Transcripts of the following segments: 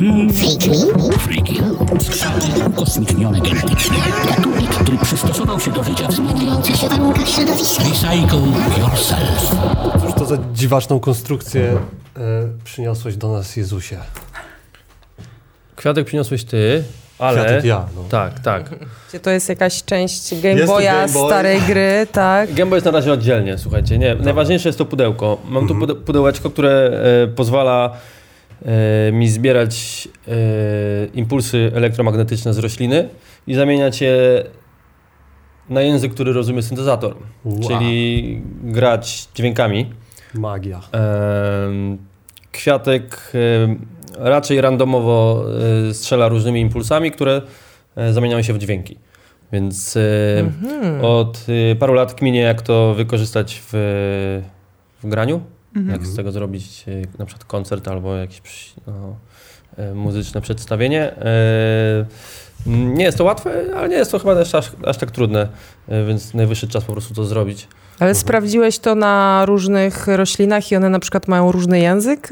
Fake news. Freaky Skrzydły ukosmicznione genetycznie. Gatunek, który przystosował się do życia w zmieniających się warunkach środowiska. Recycle yourself. Cóż to za dziwaczną konstrukcję e, przyniosłeś do nas, Jezusie? Kwiatek przyniosłeś ty, ale... Kwiatek ja, no. Tak, tak. To jest jakaś część Game Jest Boya, Game Boy. starej gry, tak? Gębo jest na razie oddzielnie, słuchajcie. Nie, najważniejsze jest to pudełko. Mam tu pude- pudełeczko, które e, pozwala mi zbierać e, impulsy elektromagnetyczne z rośliny i zamieniać je na język, który rozumie syntezator, Wow. czyli grać dźwiękami. Magia. Em, Kwiatek raczej randomowo e, strzela różnymi impulsami, które e, zamieniają się w dźwięki. Więc e, Mhm. od e, paru lat kminie, jak to wykorzystać w, w graniu. Mhm. Jak z tego zrobić e, na przykład koncert albo jakieś no, e, muzyczne przedstawienie. E, Nie jest to łatwe, ale nie jest to chyba też aż, aż tak trudne, więc najwyższy czas po prostu to zrobić. Ale sprawdziłeś to na różnych roślinach i one na przykład mają różny język?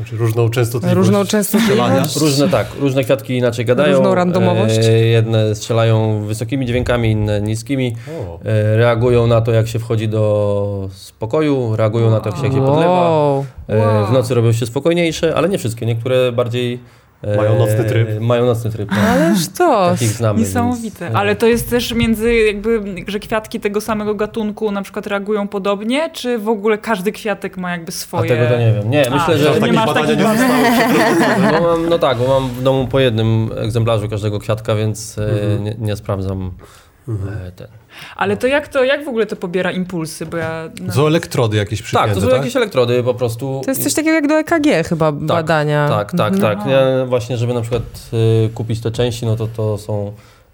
Znaczy różną częstotliwość. Różną częstotliwość? Różne tak, różne kwiatki inaczej gadają. Różną randomowość? E, jedne strzelają wysokimi dźwiękami, inne niskimi. E, reagują na to, jak się wchodzi do spokoju, reagują na to, jak się, jak się podlewa. E, w nocy robią się spokojniejsze, ale nie wszystkie. Niektóre bardziej Mają nocny tryb. Mają nocny tryb. tak. Ależ to. Znamy. Niesamowite. Więc, e, Ale to jest też między jakby, że kwiatki tego samego gatunku na przykład reagują podobnie, czy w ogóle każdy kwiatek ma jakby A swoje... tego to nie wiem. Nie, A, myślę, że że... nie masz takich nie przeprowadzone. Bo mam, no tak, bo mam w domu po jednym egzemplarzu każdego kwiatka, więc e, Mhm. nie, nie sprawdzam e, ten. Ale to jak, to jak w ogóle to pobiera impulsy? Bo ja... No, Są elektrody jakieś przypięte, Tak, to są tak? jakieś elektrody po prostu. To jest coś takiego jak do EKG chyba badania. Tak, tak, Mhm. tak. Ja właśnie, żeby na przykład y, kupić te części, no to to są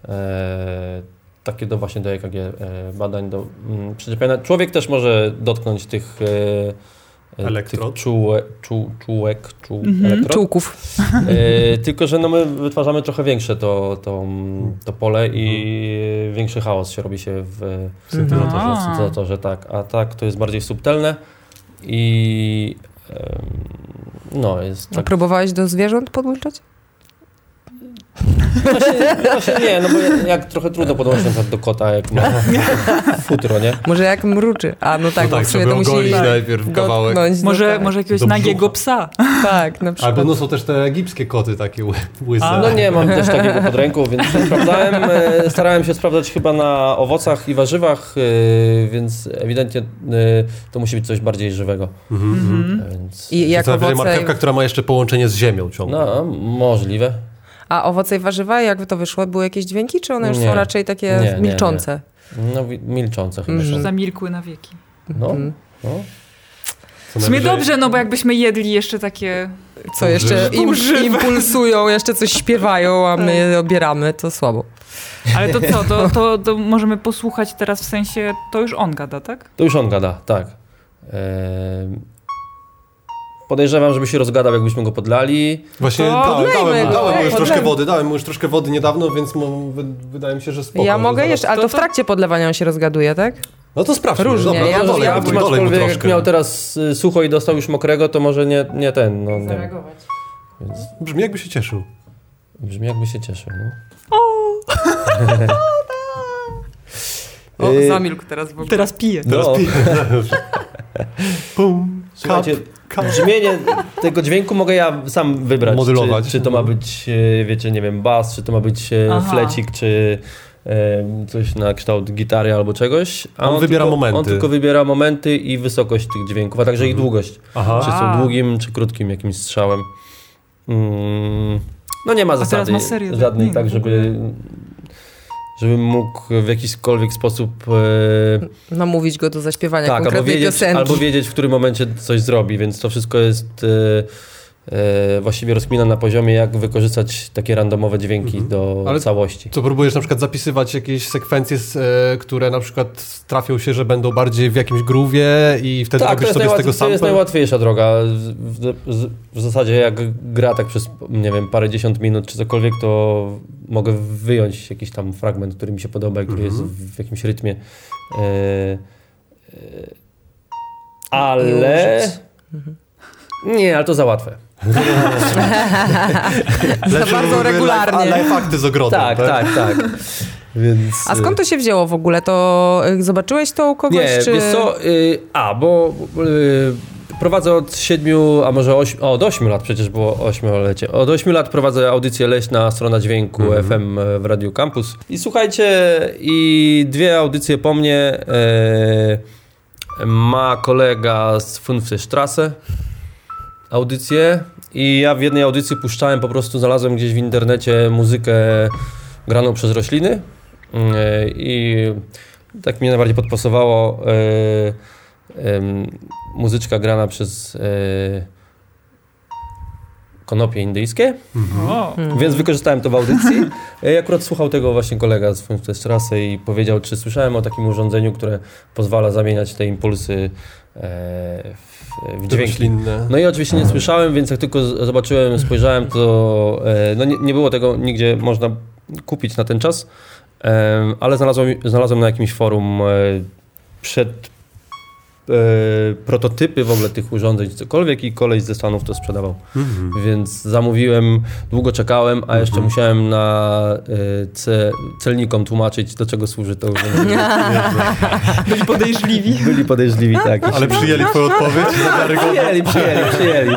e, takie do właśnie do EKG e, badań do mm, przyczepiania. Człowiek też może dotknąć tych e, e, Elektrod? Tych czułe, czu, czułek, czuł, Mhm. elektrod. Czułków. E, tylko, że no my wytwarzamy trochę większe to, to, to pole i większy chaos się robi się w syntezatorze, Mhm. w syntezatorze tak. A tak to jest bardziej subtelne i no jest tak. Próbowałeś do zwierząt podłączać? Właśnie, właśnie nie, no bo jak trochę trudno podłączyć na przykład do kota, jak ma futro, nie? Może jak mruczy. A no tak, no bo tak, w sumie to musi ogolić najpierw kawałek. Może, no tak. może jakiegoś Do nagiego psa. Tak, na przykład. Albo no są też te egipskie koty takie ły- łyse. A, No nie mam też takiego pod ręką, więc sprawdzałem. e, Starałem się sprawdzać chyba na owocach i warzywach, e, więc ewidentnie e, to musi być coś bardziej żywego. Mhm, mhm. Więc, I jak to owoce, marchewka, która ma jeszcze połączenie z ziemią ciągle. no, możliwe. A owoce i warzywa, jak to wyszło? Były jakieś dźwięki, czy one już Nie. są raczej takie Nie, nie, milczące? No, wi- milczące chyba. Są. Zamilkły na wieki. No, Mhm. no. W sumie dobrze, no bo jakbyśmy jedli jeszcze takie... Co jeszcze im, impulsują, jeszcze coś śpiewają, a my je obieramy, to słabo. Ale to co, to, to, to możemy posłuchać teraz w sensie, to już on gada, tak? To już on gada, tak. E, podejrzewam, żeby się rozgadał, jakbyśmy go podlali. Właśnie To dałem, dałem, go. dałem mu już Podlejmy. troszkę wody, dałem mu już troszkę wody niedawno, więc mu, wy, wydaje mi się, że spoko. ja mogę zaraz- jeszcze, ale To- to w trakcie podlewania on się rozgaduje, tak? No to sprawdźmy. Różnie, Dobra, ja- dolej, ja- mu- dolej mu Aczkolwiek jak troszkę. miał teraz y, sucho i dostał już mokrego, to może nie, nie ten, no nie. Więc Brzmi jakby się cieszył. brzmi jakby się cieszył, no. O, Y, zamilkł teraz w ogóle. Teraz piję. Teraz no, pije. Pum, Słuchajcie, kap. brzmienie tego dźwięku mogę ja sam wybrać. Modulować. Czy, czy to ma być, e, wiecie, nie wiem, bas, czy to ma być e, Aha. flecik, czy e, coś na kształt gitary albo czegoś. A On wybiera tylko, momenty. On tylko wybiera momenty i wysokość tych dźwięków, a także ich długość. Aha. Czy są długim, czy krótkim jakimś strzałem. Mm, no nie ma zasady ma serię żadnej tak, żeby żebym mógł w jakikolwiek sposób e, Namówić go do zaśpiewania tak, albo konkretnej wiedzieć, piosenki. albo wiedzieć, w którym momencie coś zrobi, więc to wszystko jest e, właściwie rozkmina na poziomie, jak wykorzystać takie randomowe dźwięki do Mhm. Ale całości. Co próbujesz na przykład zapisywać jakieś sekwencje, e, które na przykład trafią się, że będą bardziej w jakimś groowie i wtedy Tak, robisz jest, sobie z tego najłatw- to jest sample? najłatwiejsza droga. W, w, w zasadzie jak gra tak przez, nie wiem, parę dziesiąt minut czy cokolwiek, to mogę wyjąć jakiś tam fragment, który mi się podoba, który jest Mhm. w, w jakimś rytmie. E, e, ale... użyć. Nie, ale to za łatwe. Leży bardzo regularnie. A life fakty z ogrodem. Tak, tak, tak. Więc, A skąd to się wzięło w ogóle? To y, zobaczyłeś to u kogoś? Nie, czy... wiesz co, y, a, bo y, prowadzę od siedmiu, a może ośmiu, o, od ośmiu lat przecież było ośmiolecie. Od ośmiu lat prowadzę audycję Leśna, strona dźwięku FM w Radiu Campus. I słuchajcie, i dwie audycje po mnie y, ma kolega z Funfstrasse audycję i ja w jednej audycji puszczałem, po prostu znalazłem gdzieś w internecie muzykę graną przez rośliny y, i tak mnie najbardziej podpasowało ym, muzyczka grana przez y, konopie indyjskie, O. Mhm. więc wykorzystałem to w audycji. I akurat słuchał tego właśnie kolega z Funftestrasy i powiedział, czy słyszałem o takim urządzeniu, które pozwala zamieniać te impulsy e, w, w dźwięki. No i oczywiście nie słyszałem, więc jak tylko zobaczyłem, spojrzałem, to e, no nie, nie było tego nigdzie można kupić na ten czas, Em, ale znalazłem, znalazłem na jakimś forum e, przed e, prototypy w ogóle tych urządzeń, cokolwiek i koleś ze Stanów to sprzedawał. Mhm. Więc zamówiłem, długo czekałem, a jeszcze musiałem na e, ce, celnikom tłumaczyć, do czego służy to urządzenie. Byli podejrzliwi. Byli podejrzliwi, tak. Ale przyjęli twoją odpowiedź? Przyjęli, przyjęli, przyjęli.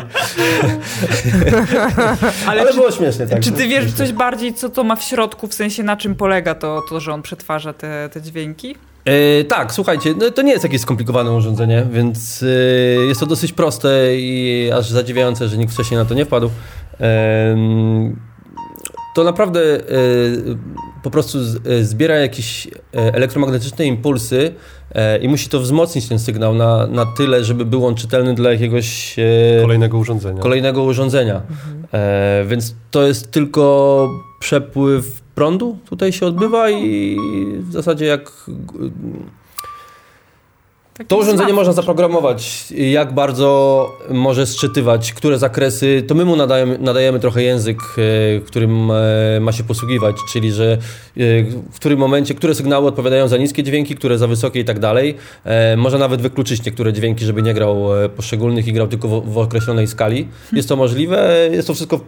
Ale, Ale czy, było śmiesznie, tak. czy ty wiesz coś bardziej, co to ma w środku, w sensie na czym polega to, to że on przetwarza te, te dźwięki? E, tak, słuchajcie, no, to nie jest jakieś skomplikowane urządzenie, więc e, jest to dosyć proste i aż zadziwiające, że nikt wcześniej na to nie wpadł. Em, to naprawdę e, po prostu z, zbiera jakieś elektromagnetyczne impulsy i musi to wzmocnić ten sygnał na, na tyle, żeby był on czytelny dla jakiegoś Kolejnego urządzenia. kolejnego urządzenia. E, więc to jest tylko przepływ prądu tutaj się odbywa i w zasadzie jak to urządzenie można zaprogramować, jak bardzo może sczytywać, które zakresy, to my mu nadajemy, nadajemy trochę język, e, którym e, ma się posługiwać, czyli że e, w którym momencie, które sygnały odpowiadają za niskie dźwięki, które za wysokie i tak dalej. Może nawet wykluczyć niektóre dźwięki, żeby nie grał poszczególnych i grał tylko w, w określonej skali. Jest to możliwe, jest to wszystko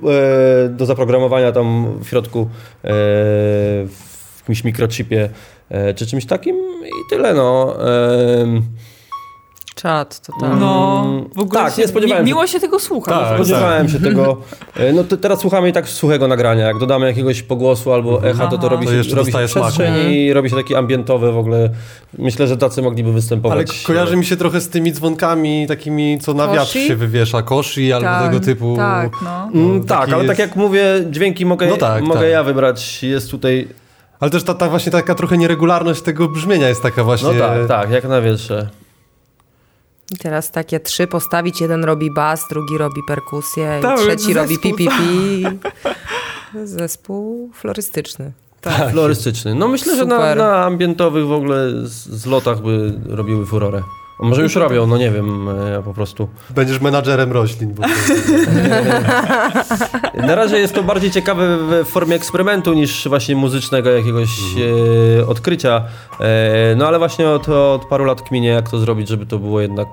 do zaprogramowania tam w środku w jakimś mikrochipie czy czymś takim i tyle no. Czad, to tam. No, w ogóle tak, się, nie spodziewałem mi, miło się tego słucha. Tak, Spodziewałem się tego. E, No to teraz słuchamy i tak suchego nagrania. Jak dodamy jakiegoś pogłosu albo echa, to to robi To się, robi się smaku. przestrzeń i robi się taki ambientowy w ogóle. Myślę, że tacy mogliby występować. Ale kojarzy mi się trochę z tymi dzwonkami takimi, co na wiatr się wywiesza. Koshi albo Tak, tego typu. Tak, no. Mm, No, tak, ale jest- tak jak mówię, dźwięki mogę, No tak, mogę tak. ja wybrać. Jest tutaj. Ale też ta, ta właśnie taka trochę nieregularność tego brzmienia jest taka właśnie... No tak, tak, jak na wietrze. I teraz takie trzy postawić, jeden robi bas, drugi robi perkusję, Tak, i trzeci robi zespół, pi-pi-pi. Zespół florystyczny. Tak, florystyczny. No myślę, że na, Super. na ambientowych w ogóle z- zlotach by robiły furorę. A może już robią, no nie wiem, e, ja po prostu. Będziesz menadżerem roślin. Po prostu. Na razie jest to bardziej ciekawe w formie eksperymentu niż właśnie muzycznego jakiegoś e, odkrycia. E, no ale właśnie od, od paru lat kminie, jak to zrobić, żeby to było jednak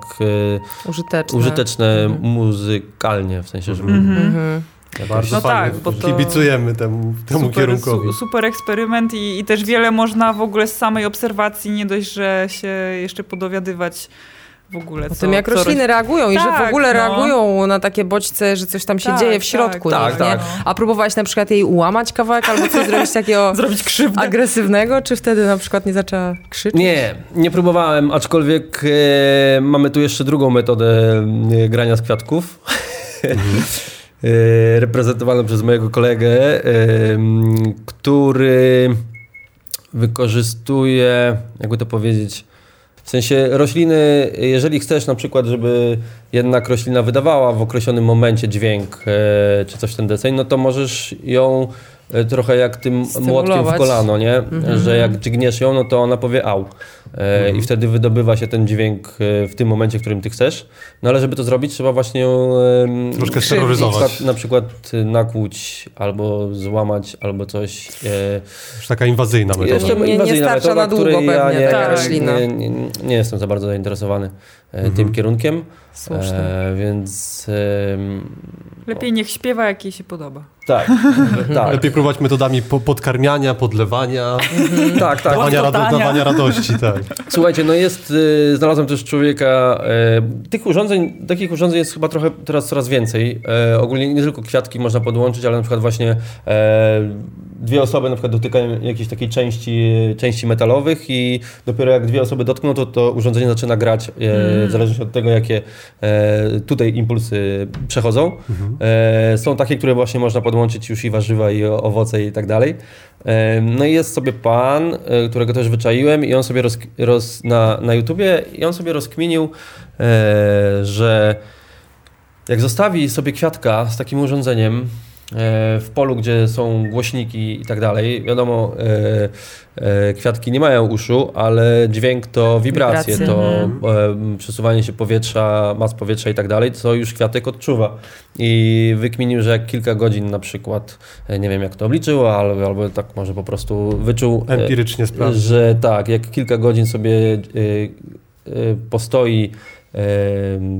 e, Użyteczny. użyteczne muzykalnie, w sensie, żeby... Mhm. Bardzo No fajnie. tak, bo to- Kibicujemy temu, temu super, kierunkowi. su, super eksperyment i, i też wiele można w ogóle z samej obserwacji, nie dość, że się jeszcze podowiadywać w ogóle. O co, tym, jak co rośliny reagują i że w Tak, ogóle no. reagują na takie bodźce, że coś tam się Tak, dzieje w tak, środku. tak, nie? tak. A próbowałeś na przykład jej ułamać kawałek albo coś zrobić takiego Zrobić krzywdę. agresywnego, czy wtedy na przykład nie zaczęła krzyczeć? Nie, nie próbowałem, aczkolwiek e, mamy tu jeszcze drugą metodę e, grania z kwiatków. e, reprezentowaną przez mojego kolegę, który wykorzystuje, jakby to powiedzieć, w sensie rośliny, jeżeli chcesz na przykład, żeby jednak roślina wydawała w określonym momencie dźwięk e, czy coś w ten deseń, no to możesz ją e, trochę jak tym młotkiem w kolano, nie? Że jak dźgniesz ją, no to ona powie au. E, I wtedy wydobywa się ten dźwięk e, w tym momencie, w którym ty chcesz. No ale żeby to zrobić, trzeba właśnie Troszkę steroryzować. Na przykład, e, nakłuć, albo złamać, albo coś. E, Już taka inwazyjna metoda. jeszcze nie- nie inwazyjna starcza metoda, na długo której ja pewnie nie, taka nie, roślina. nie, nie, nie jestem za bardzo zainteresowany e, Mhm. tym kierunkiem. Słusznie. E, więc em, Lepiej niech śpiewa, jak jej się podoba. tak, tak, Lepiej próbować metodami po, podkarmiania, podlewania, tak, tak. dawania, rado, dawania radości, tak. Słuchajcie, no jest, y, znalazłem też człowieka, y, tych urządzeń, takich urządzeń jest chyba trochę teraz coraz więcej. E, ogólnie nie tylko kwiatki można podłączyć, ale na przykład właśnie e, dwie osoby na przykład dotykają jakiejś takiej części, części metalowych i dopiero jak dwie osoby dotkną, to to urządzenie zaczyna grać, e, w zależności od tego, jakie e, tutaj impulsy przechodzą. E, są takie, które właśnie można podłączyć już i warzywa, i owoce i tak dalej. No i jest sobie pan, e, którego też wyczaiłem i on sobie roz, roz, na, na YouTubie i on sobie rozkminił, e, że jak zostawi sobie kwiatka z takim urządzeniem w polu, gdzie są głośniki i tak dalej, wiadomo, e, e, kwiatki nie mają uszu, ale dźwięk to wibracje, Wibracje, to e, przesuwanie się powietrza, mas powietrza i tak dalej, co już kwiatek odczuwa. I wykminił, że jak kilka godzin na przykład, e, nie wiem jak to obliczył, albo, albo tak może po prostu wyczuł, e, Empirycznie sprawdzić. że tak, jak kilka godzin sobie postoi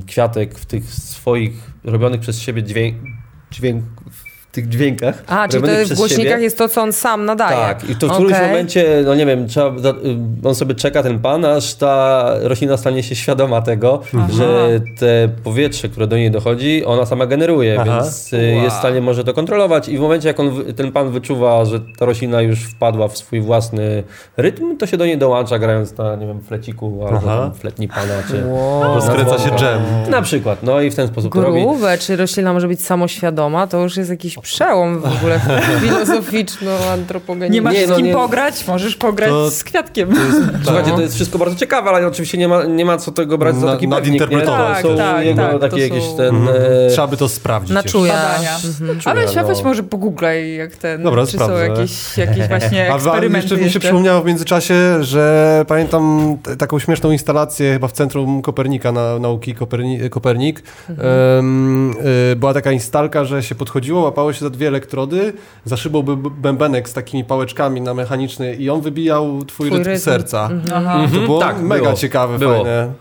kwiatek w tych swoich robionych przez siebie dźwięk, dźwięk tych dźwiękach. A, czyli to w głośnikach siebie. jest to, co on sam nadaje. Tak, i to w którymś Okej. momencie, no nie wiem, trzeba, y, on sobie czeka, ten pan, aż ta roślina stanie się świadoma tego, Aha. że te powietrze, które do niej dochodzi, ona sama generuje, Aha. więc y, jest w stanie może to kontrolować i w momencie, jak on, ten pan wyczuwa, że ta roślina już wpadła w swój własny rytm, to się do niej dołącza, grając na, nie wiem, fleciku albo fletni pana, czy... Wow. Rozkręca się dżem. Na przykład, no i w ten sposób to robi. Grube, czy roślina może być samoświadoma, to już jest jakiś przełom w ogóle filozoficzno-antropogeniczny. Nie masz Nie, no z kim nie- pograć, możesz pograć To- z kwiatkiem. Słuchajcie, to jest wszystko bardzo ciekawe, ale oczywiście nie ma, nie ma co tego brać za Na- taki pewnik, nie? nadinterpretować To są Tak, jego tak, takie to jakieś są- ten... Mhm. e, Trzeba by to sprawdzić. Na czuja. Badania. Ale się weź no. może pogooglaj, jak ten, Dobra, czy są sprawdzę. jakieś, jakieś właśnie A, a eksperymenty jeszcze mi się przypomniało w międzyczasie, że pamiętam taką śmieszną instalację chyba w Centrum Kopernika na nauki Koperni Kopernik. Em, y, była taka instalka, że się podchodziło, łapało się za dwie elektrody, za szybą był bębenek z takimi pałeczkami na mechaniczny i on wybijał twój, Twój rytm rytm. serca. Aha. To było tak, mega było. ciekawe, Było. fajne.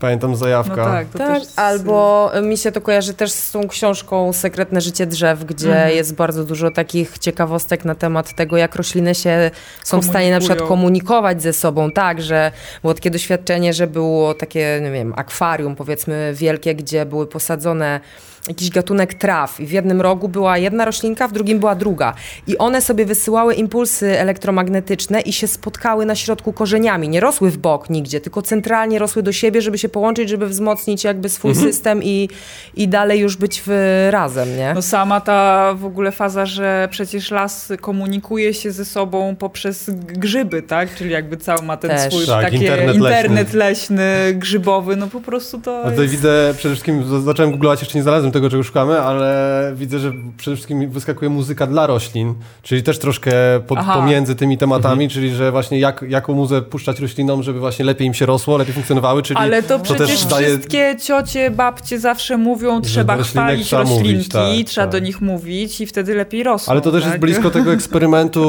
Pamiętam No zajawka. tak, to Tak, też... albo mi się to kojarzy też z tą książką Sekretne życie drzew, gdzie Mhm. jest bardzo dużo takich ciekawostek na temat tego, jak rośliny się są w stanie na przykład komunikować ze sobą. Tak, że było takie doświadczenie, że było takie, nie wiem, akwarium powiedzmy wielkie, gdzie były posadzone jakiś gatunek traw i w jednym rogu była jedna roślinka, w drugim była druga. I one sobie wysyłały impulsy elektromagnetyczne i się spotkały na środku korzeniami. Nie rosły w bok nigdzie, tylko centralnie rosły do siebie, żeby się połączyć, żeby wzmocnić jakby swój system i, i dalej już być w, razem, nie? No sama ta w ogóle faza, że przecież las komunikuje się ze sobą poprzez grzyby, tak? Czyli jakby cały ma ten Też. swój Tak, taki internet internet, leśny. grzybowy, no po prostu to A tutaj jest... widzę przede wszystkim, zacząłem googlować, jeszcze nie znalazłem tego, czego szukamy, ale widzę, że przede wszystkim wyskakuje muzyka dla roślin, czyli też troszkę pod, pomiędzy tymi tematami, czyli że właśnie jak, jaką muzę puszczać roślinom, żeby właśnie lepiej im się rosło, lepiej funkcjonowały, czyli Ale to to przecież też daje... wszystkie ciocie, babcie zawsze mówią, trzeba chwalić trzeba mówić, roślinki, tak, trzeba tak. do nich mówić i wtedy lepiej rosną. Ale to też tak? jest blisko tego eksperymentu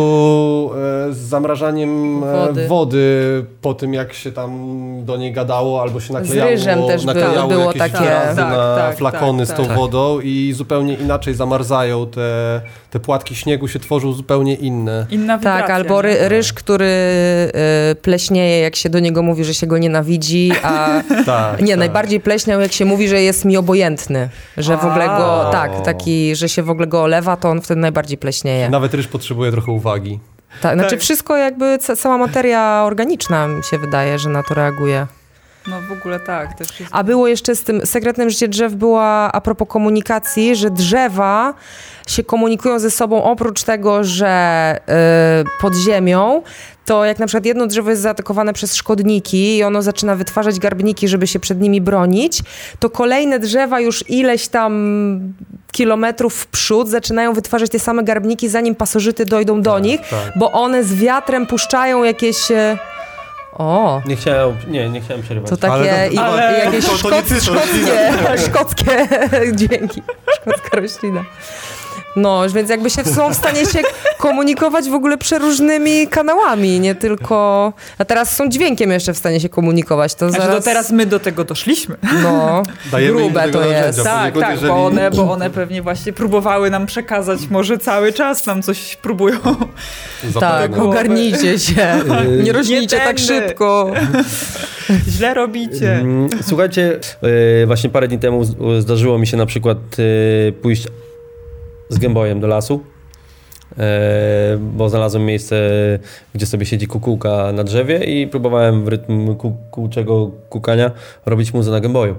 e, z zamrażaniem e, Wody. wody po tym, jak się tam do niej gadało, albo się naklejało, ryżem też naklejało było jakieś takie- Tak, na tak, flakony tak, z tą tak. wodą i zupełnie inaczej zamarzają te, te płatki śniegu, się tworzą zupełnie inne. Inna wibracja, Tak, albo ry, ryż, który y, pleśnieje, jak się do niego mówi, że się go nienawidzi, a Tak, nie, tak. najbardziej pleśniał, jak się mówi, że jest mi obojętny, że w ogóle go, tak, taki, że się w ogóle go olewa, to on wtedy najbardziej pleśnieje. Nawet ryż potrzebuje trochę uwagi. Tak, znaczy Tak. wszystko jakby, ca- cała materia organiczna mi się wydaje, że na to reaguje. No w ogóle tak, też jest... A było jeszcze z tym sekretnym życie drzew była a propos komunikacji, że drzewa się komunikują ze sobą oprócz tego, że y, pod ziemią, to jak na przykład jedno drzewo jest zaatakowane przez szkodniki i ono zaczyna wytwarzać garbniki, żeby się przed nimi bronić, to kolejne drzewa już ileś tam kilometrów w przód zaczynają wytwarzać te same garbniki, zanim pasożyty dojdą do nich, tak. bo one z wiatrem puszczają jakieś... O, Nie chciałem, nie, nie chciałem przerywać. to takie Ale to- ale- jakieś to- to nie szkoc, ty, to szkockie, szkockie dźwięki. Szkocka roślina. No, więc jakby się są w stanie się komunikować w ogóle przeróżnymi kanałami, nie tylko... A teraz są dźwiękiem jeszcze w stanie się komunikować, to Znaczy, zaraz... to teraz my do tego doszliśmy. No, Dajemy do grube to narzędzia, jest. Tak, tak, jeżeli- bo one, bo one pewnie właśnie próbowały nam przekazać, może cały czas nam coś próbują. Zapewne. Tak, ogarnijcie się. Nie rośnijcie Nie tak szybko. Źle robicie. Mm, Słuchajcie, e, właśnie parę dni temu zdarzyło mi się na przykład e, pójść z gębojem do lasu, e, bo znalazłem miejsce, gdzie sobie siedzi kukułka na drzewie i próbowałem w rytm kukułczego kukania robić muzę na gęboju.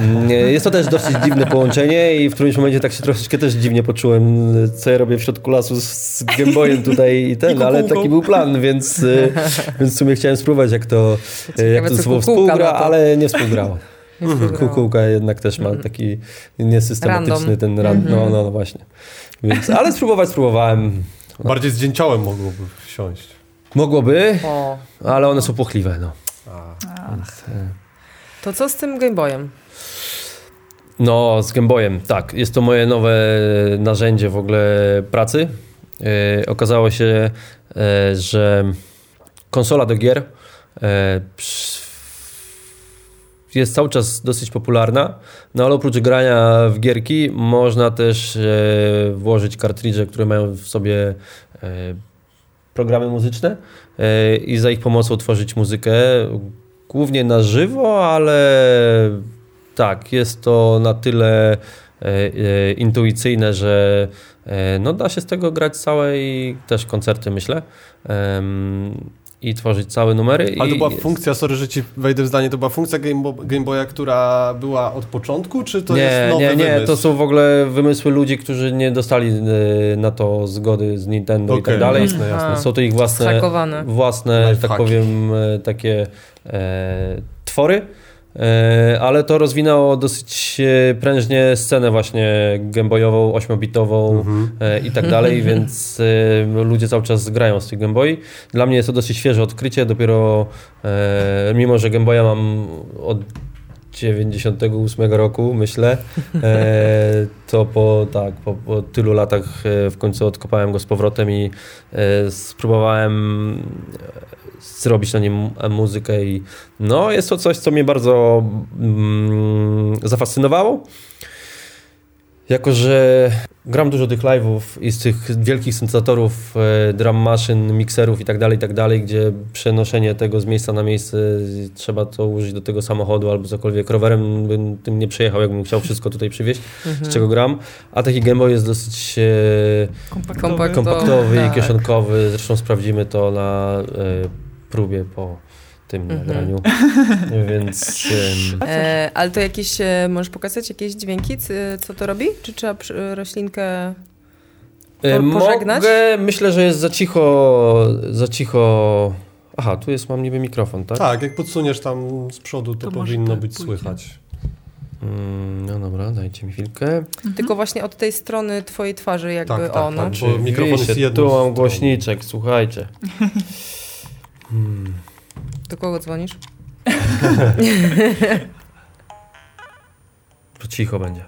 Mm, Jest to też dosyć dziwne połączenie i w którymś momencie tak się troszeczkę też dziwnie poczułem, co ja robię w środku lasu z, gębojem tutaj i ten, I ale taki był plan, więc, e, więc w sumie chciałem spróbować, jak to, e, jak to ze sobą współgra, ale nie współgrało. Współgrało. Kukułka jednak też ma taki niesystematyczny Random. ten rand, no, no, no właśnie. Więc, ale spróbować spróbowałem. Bardziej z dzięciołem mogłoby wsiąść. Mogłoby, O. ale one są płochliwe, no. A. To co z tym Gameboyem? No, z Gameboyem, tak. Jest to moje nowe narzędzie w ogóle pracy. E, okazało się, e, że konsola do gier e, przy- jest cały czas dosyć popularna, no ale oprócz grania w gierki można też e, włożyć kartridże, które mają w sobie e, programy muzyczne e, i za ich pomocą tworzyć muzykę głównie na żywo, ale tak, jest to na tyle e, e, intuicyjne, że e, no, da się z tego grać całe i też koncerty, myślę. I tworzyć całe numery. Ale to i była jest- funkcja, sorry, że ci wejdę w zdanie, to była funkcja Game, Bo- Game Boya, która była od początku, czy to nie, jest nowy nie, nie, wymysł? to są w ogóle wymysły ludzi, którzy nie dostali e, na to zgody z Nintendo i Okej, tak dalej. jasne, jasne. Są to ich własne, własne tak powiem, e, takie e, twory. E, ale to rozwinęło dosyć e, prężnie scenę właśnie gameboyową, 8-bitową Mhm. e, i tak dalej, więc ludzie cały czas grają z tych Gameboy. Dla mnie jest to dosyć świeże odkrycie, dopiero mimo, że Gameboya mam od 98 roku, myślę, to po, tak, po, po tylu latach w końcu odkopałem go z powrotem i spróbowałem zrobić na nim mu- muzykę i no jest to coś, co mnie bardzo mm, zafascynowało. Jako, że gram dużo tych live'ów i z tych wielkich syntezatorów, e, drum maszyn, mikserów i tak dalej, i tak dalej, gdzie przenoszenie tego z miejsca na miejsce trzeba to użyć do tego samochodu albo cokolwiek. Rowerem bym tym nie przejechał, jakbym chciał wszystko tutaj przywieźć, z czego gram. A taki Game Boy jest dosyć e, Kompaktowy. Kompakt- kompaktowy tak. i kieszonkowy. Zresztą sprawdzimy to na e, próbie po tym Mhm. nagraniu. Więc em, E, ale to jakieś, e, możesz pokazać jakieś dźwięki, co to robi? Czy trzeba roślinkę... E, Po- pożegnać? Mogę, myślę, że jest za cicho, za cicho. Aha, tu jest, mam niby mikrofon, tak? Tak, jak podsuniesz tam z przodu, to, To powinno tak być pójdzie. słychać. Mm, no dobra, dajcie mi chwilkę. Tylko właśnie od tej strony twojej twarzy jakby Tak, tak, ono. tak. Bo mikrofon jest Tu mam głośniczek, słuchajcie. Hmm. Do kogo dzwonisz? To cicho będzie.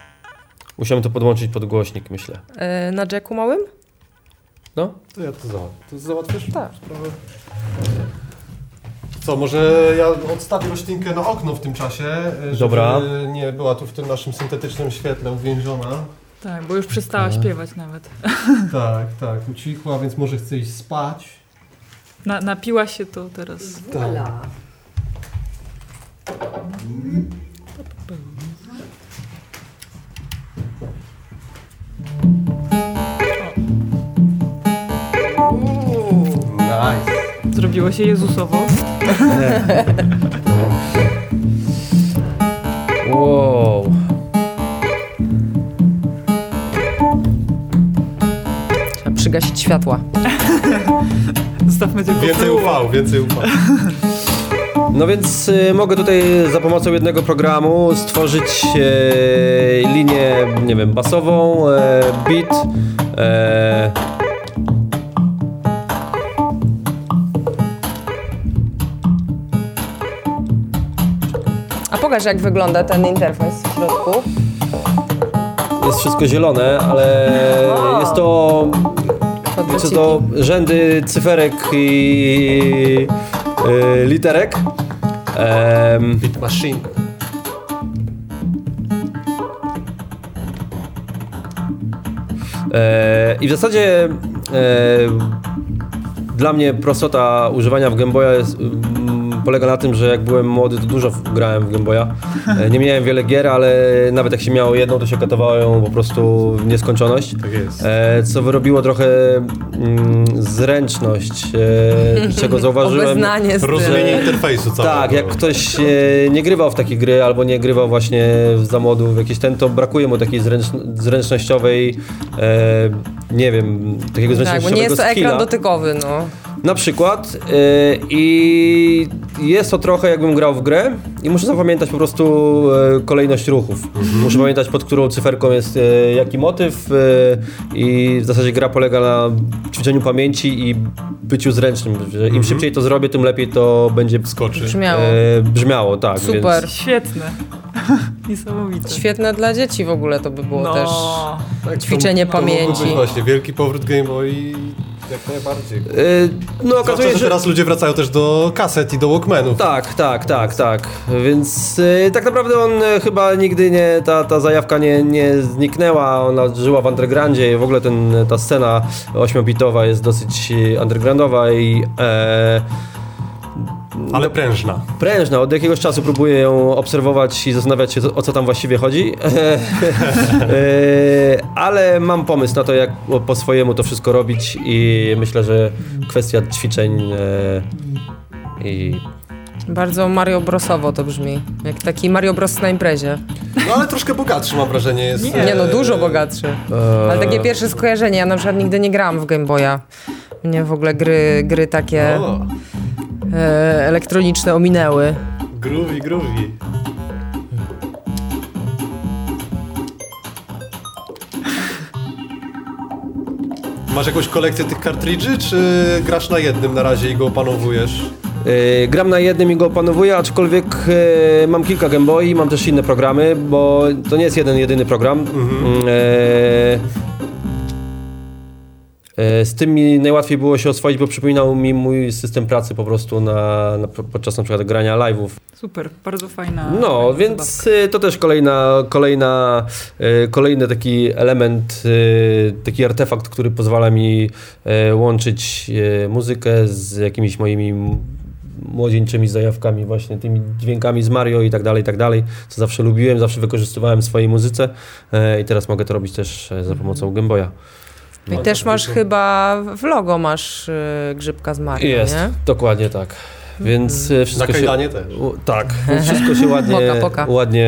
Musiałem to podłączyć pod głośnik, myślę. E, na jacku małym? No, To ja to załatwię. To załatwisz? Tak. Sprawę? Co, może ja odstawię roślinkę na okno w tym czasie, żeby Dobra. nie była tu w tym naszym syntetycznym świetle uwięziona. Tak, bo już przestała śpiewać nawet. Tak, tak, ucichła, więc może chce iść spać. Na, napiła się to teraz. Tak. Nice. Zrobiło się Jezusowo. wow. Trzeba przygasić światła. Zostawmy tylko Więcej ufał, więcej ufał. No więc y, mogę tutaj za pomocą jednego programu stworzyć e, linię, nie wiem, basową, e, beat, e, A pokaż jak wygląda ten interfejs w środku. jest wszystko zielone, ale jest to co to rzędy cyferek i y, literek. Beat Machine. E, I w zasadzie e, dla mnie prostota używania w Game Boya jest, polega na tym, że jak byłem młody, to dużo grałem w Game Boya. E, nie miałem wiele gier, ale nawet jak się miało jedną, to się katowało ją po prostu w nieskończoność. Tak jest. E, co wyrobiło trochę mm, zręczność, e, czego zauważyłem. Obeznanie z. Rozumienie interfejsu całego. Tak, jak ktoś nie grywał w takie gry albo nie grywał właśnie za młodu w jakieś ten, to brakuje mu takiej zręcz, zręcznościowej, nie wiem, takiego Tak, bo zręcznościowego nie jest to ekran dotykowy, no. Na przykład e, i jest to trochę jakbym grał w grę i muszę zapamiętać po prostu e, kolejność ruchów. Muszę pamiętać pod którą cyferką jest e, jaki motyw e, i w zasadzie gra polega na ćwiczeniu pamięci i byciu zręcznym. Że Im szybciej to zrobię, tym lepiej to będzie Skoczy. Brzmiało. Brzmiało, tak. Super. Więc, Świetne. Niesamowite. Świetne dla dzieci w ogóle to by było No. też. Tak, ćwiczenie to, to pamięci. być właśnie wielki powrót Game Boy jak najbardziej. e, no Zwłaszcza, okazuje że się, że... teraz ludzie wracają też do kaset i do Walkmanów. Tak, tak, tak, tak. Więc e, tak naprawdę on e, chyba nigdy nie, ta, ta zajawka nie, nie zniknęła, ona żyła w undergroundzie i w ogóle ten, ta scena 8-bitowa jest dosyć e, undergroundowa i e, Ale prężna. prężna. Od jakiegoś czasu próbuję ją obserwować i zastanawiać się, o co tam właściwie chodzi. E, ale mam pomysł na to, jak po swojemu to wszystko robić i myślę, że kwestia ćwiczeń e, i Bardzo Mario Brosowo to brzmi. Jak taki Mario Bros na imprezie. No ale troszkę bogatszy mam wrażenie jest. Nie no, e, dużo bogatszy. Ale takie pierwsze skojarzenie. Ja na przykład nigdy nie grałam w Game Boya. Mnie w ogóle gry, gry takie O, e, elektroniczne ominęły. groovy, groovy. Masz jakąś kolekcję tych kartridży, czy grasz na jednym na razie i go opanowujesz? E, Gram na jednym i go opanowuję, aczkolwiek e, mam kilka Game Boy, mam też inne programy, bo to nie jest jeden, jedyny program. Mhm. E, z tym mi najłatwiej było się oswoić, bo przypominał mi mój system pracy po prostu na, na, podczas na przykład grania live'ów. Super, bardzo fajna. No, fajna więc zabawka. y, to też kolejna, kolejna, y, kolejny taki element, taki artefakt, który pozwala mi łączyć muzykę z jakimiś moimi młodzieńczymi zajawkami, właśnie tymi dźwiękami z Mario i tak dalej, i tak dalej, co zawsze lubiłem, zawsze wykorzystywałem w swojej muzyce i teraz mogę to robić też za pomocą Game Boya. I też masz chyba w logo masz y, grzybka z Mario, Jest, nie? dokładnie tak. Więc y, Na wszystko się... kajdanie też. U, tak, wszystko się ładnie, Poka, poka. ładnie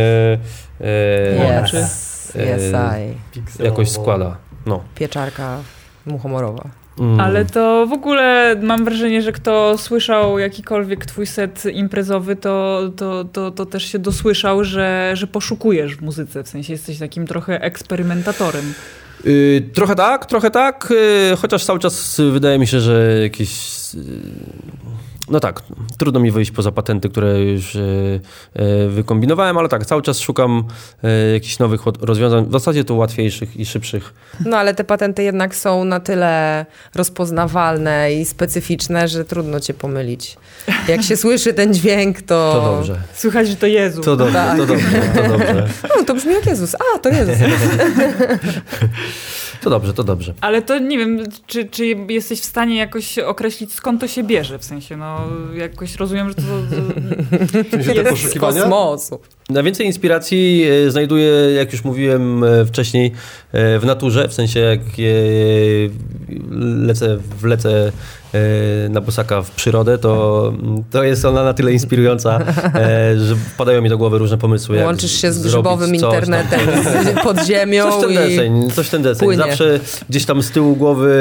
e. Yes, E, yes I. Pikselowo. jakoś składa. No. Pieczarka muchomorowa. Mm. Ale to w ogóle mam wrażenie, że kto słyszał jakikolwiek twój set imprezowy, to, to, to, to też się dosłyszał, że, że poszukujesz w muzyce. W sensie jesteś takim trochę eksperymentatorem. Y, trochę tak, trochę tak, y, chociaż cały czas y, wydaje mi się, że jakieś. No tak, trudno mi wyjść poza patenty, które już y, y, wykombinowałem, ale tak, cały czas szukam y, jakichś nowych rozwiązań, w zasadzie to łatwiejszych i szybszych. No ale te patenty jednak są na tyle rozpoznawalne i specyficzne, że trudno cię pomylić. Jak się słyszy ten dźwięk, to... To dobrze. Słychać, że to Jezu. To dobrze, Tak. to dobrze, to dobrze. No, to brzmi jak Jezus. A, to Jezus. To dobrze, to dobrze. Ale to nie wiem, czy, czy jesteś w stanie jakoś określić, skąd to się bierze? W sensie, no jakoś rozumiem, że to... to Jest Z poszukiwania? kosmosu. Najwięcej inspiracji e, znajduję, jak już mówiłem e, wcześniej, e, w naturze, w sensie jak lecę, wlecę na bosaka w przyrodę, to, to jest ona na tyle inspirująca, e, że wpadają mi do głowy różne pomysły. Łączysz się z grzybowym tam. internetem z- pod ziemią Coś ten deseń, coś ten deseń. płynie. Zawsze gdzieś tam z tyłu głowy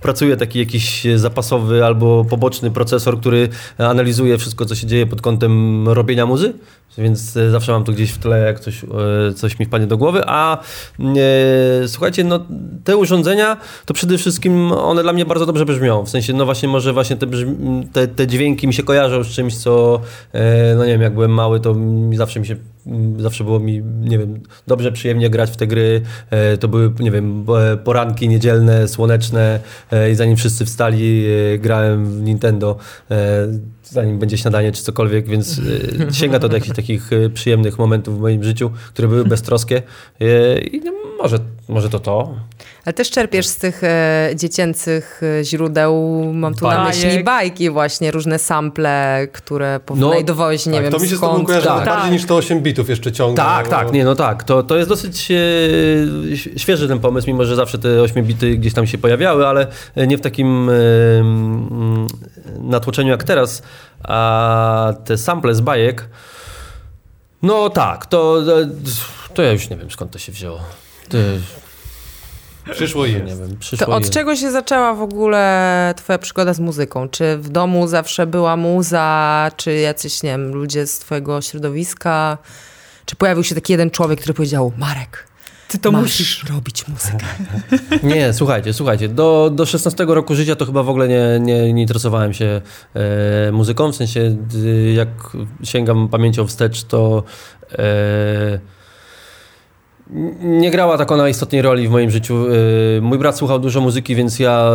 pracuje taki jakiś zapasowy albo poboczny procesor, który analizuje wszystko, co się dzieje pod kątem robienia muzy, więc e, zawsze mam to gdzieś w tle, jak coś, e, coś mi wpadnie do głowy, a e, słuchajcie, no te urządzenia, to przede wszystkim one dla mnie bardzo dobrze brzmią, w sensie, no właśnie może właśnie te, te, te dźwięki mi się kojarzą z czymś, co, e, no nie wiem, jak byłem mały, to zawsze mi się zawsze było mi, nie wiem, dobrze, przyjemnie grać w te gry. E, to były, nie wiem, e, poranki niedzielne, słoneczne e, i zanim wszyscy wstali, grałem w Nintendo. Zanim będzie śniadanie czy cokolwiek, więc sięga to do jakichś takich przyjemnych momentów w moim życiu, które były beztroskie i no, może, może to to. Ale też czerpiesz z tych e, dziecięcych e, źródeł, mam tu na Bajek. myśli bajki właśnie, różne sample, które No, powynajdowałeś, nie tak, wiem to mi się z tobą skąd. kojarzy Tak. bardziej niż to 8 bitów jeszcze ciągle. Tak, bo- tak, nie, no tak. To, to jest dosyć e, świeży ten pomysł, mimo że zawsze te 8 bity gdzieś tam się pojawiały, ale nie w takim e, mm, natłoczeniu jak teraz. A te sample z bajek, no tak, to, to ja już nie wiem skąd to się wzięło. To, Przyszło i nie jest. wiem, przyszło To od i- czego się zaczęła w ogóle twoja przygoda z muzyką? Czy w domu zawsze była muza, czy jacyś, nie wiem, ludzie z twojego środowiska? Czy pojawił się taki jeden człowiek, który powiedział, Marek, Ty to masz musisz. robić muzykę. Nie, słuchajcie, słuchajcie. Do, do 16 roku życia to chyba w ogóle nie, nie, nie interesowałem się e, muzyką. W sensie, y, jak sięgam pamięcią wstecz, to e, nie grała tak ona istotnej roli w moim życiu. E, mój brat słuchał dużo muzyki, więc ja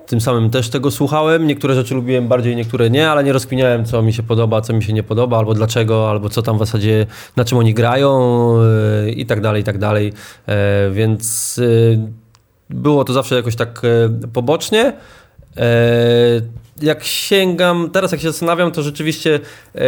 e, tym samym też tego słuchałem. Niektóre rzeczy lubiłem bardziej, niektóre nie, ale nie rozkminiałem, co mi się podoba, co mi się nie podoba, albo dlaczego, albo co tam w zasadzie, na czym oni grają e, i tak dalej, i tak dalej. Więc było to zawsze jakoś tak pobocznie. E, jak sięgam, teraz jak się zastanawiam, to rzeczywiście e,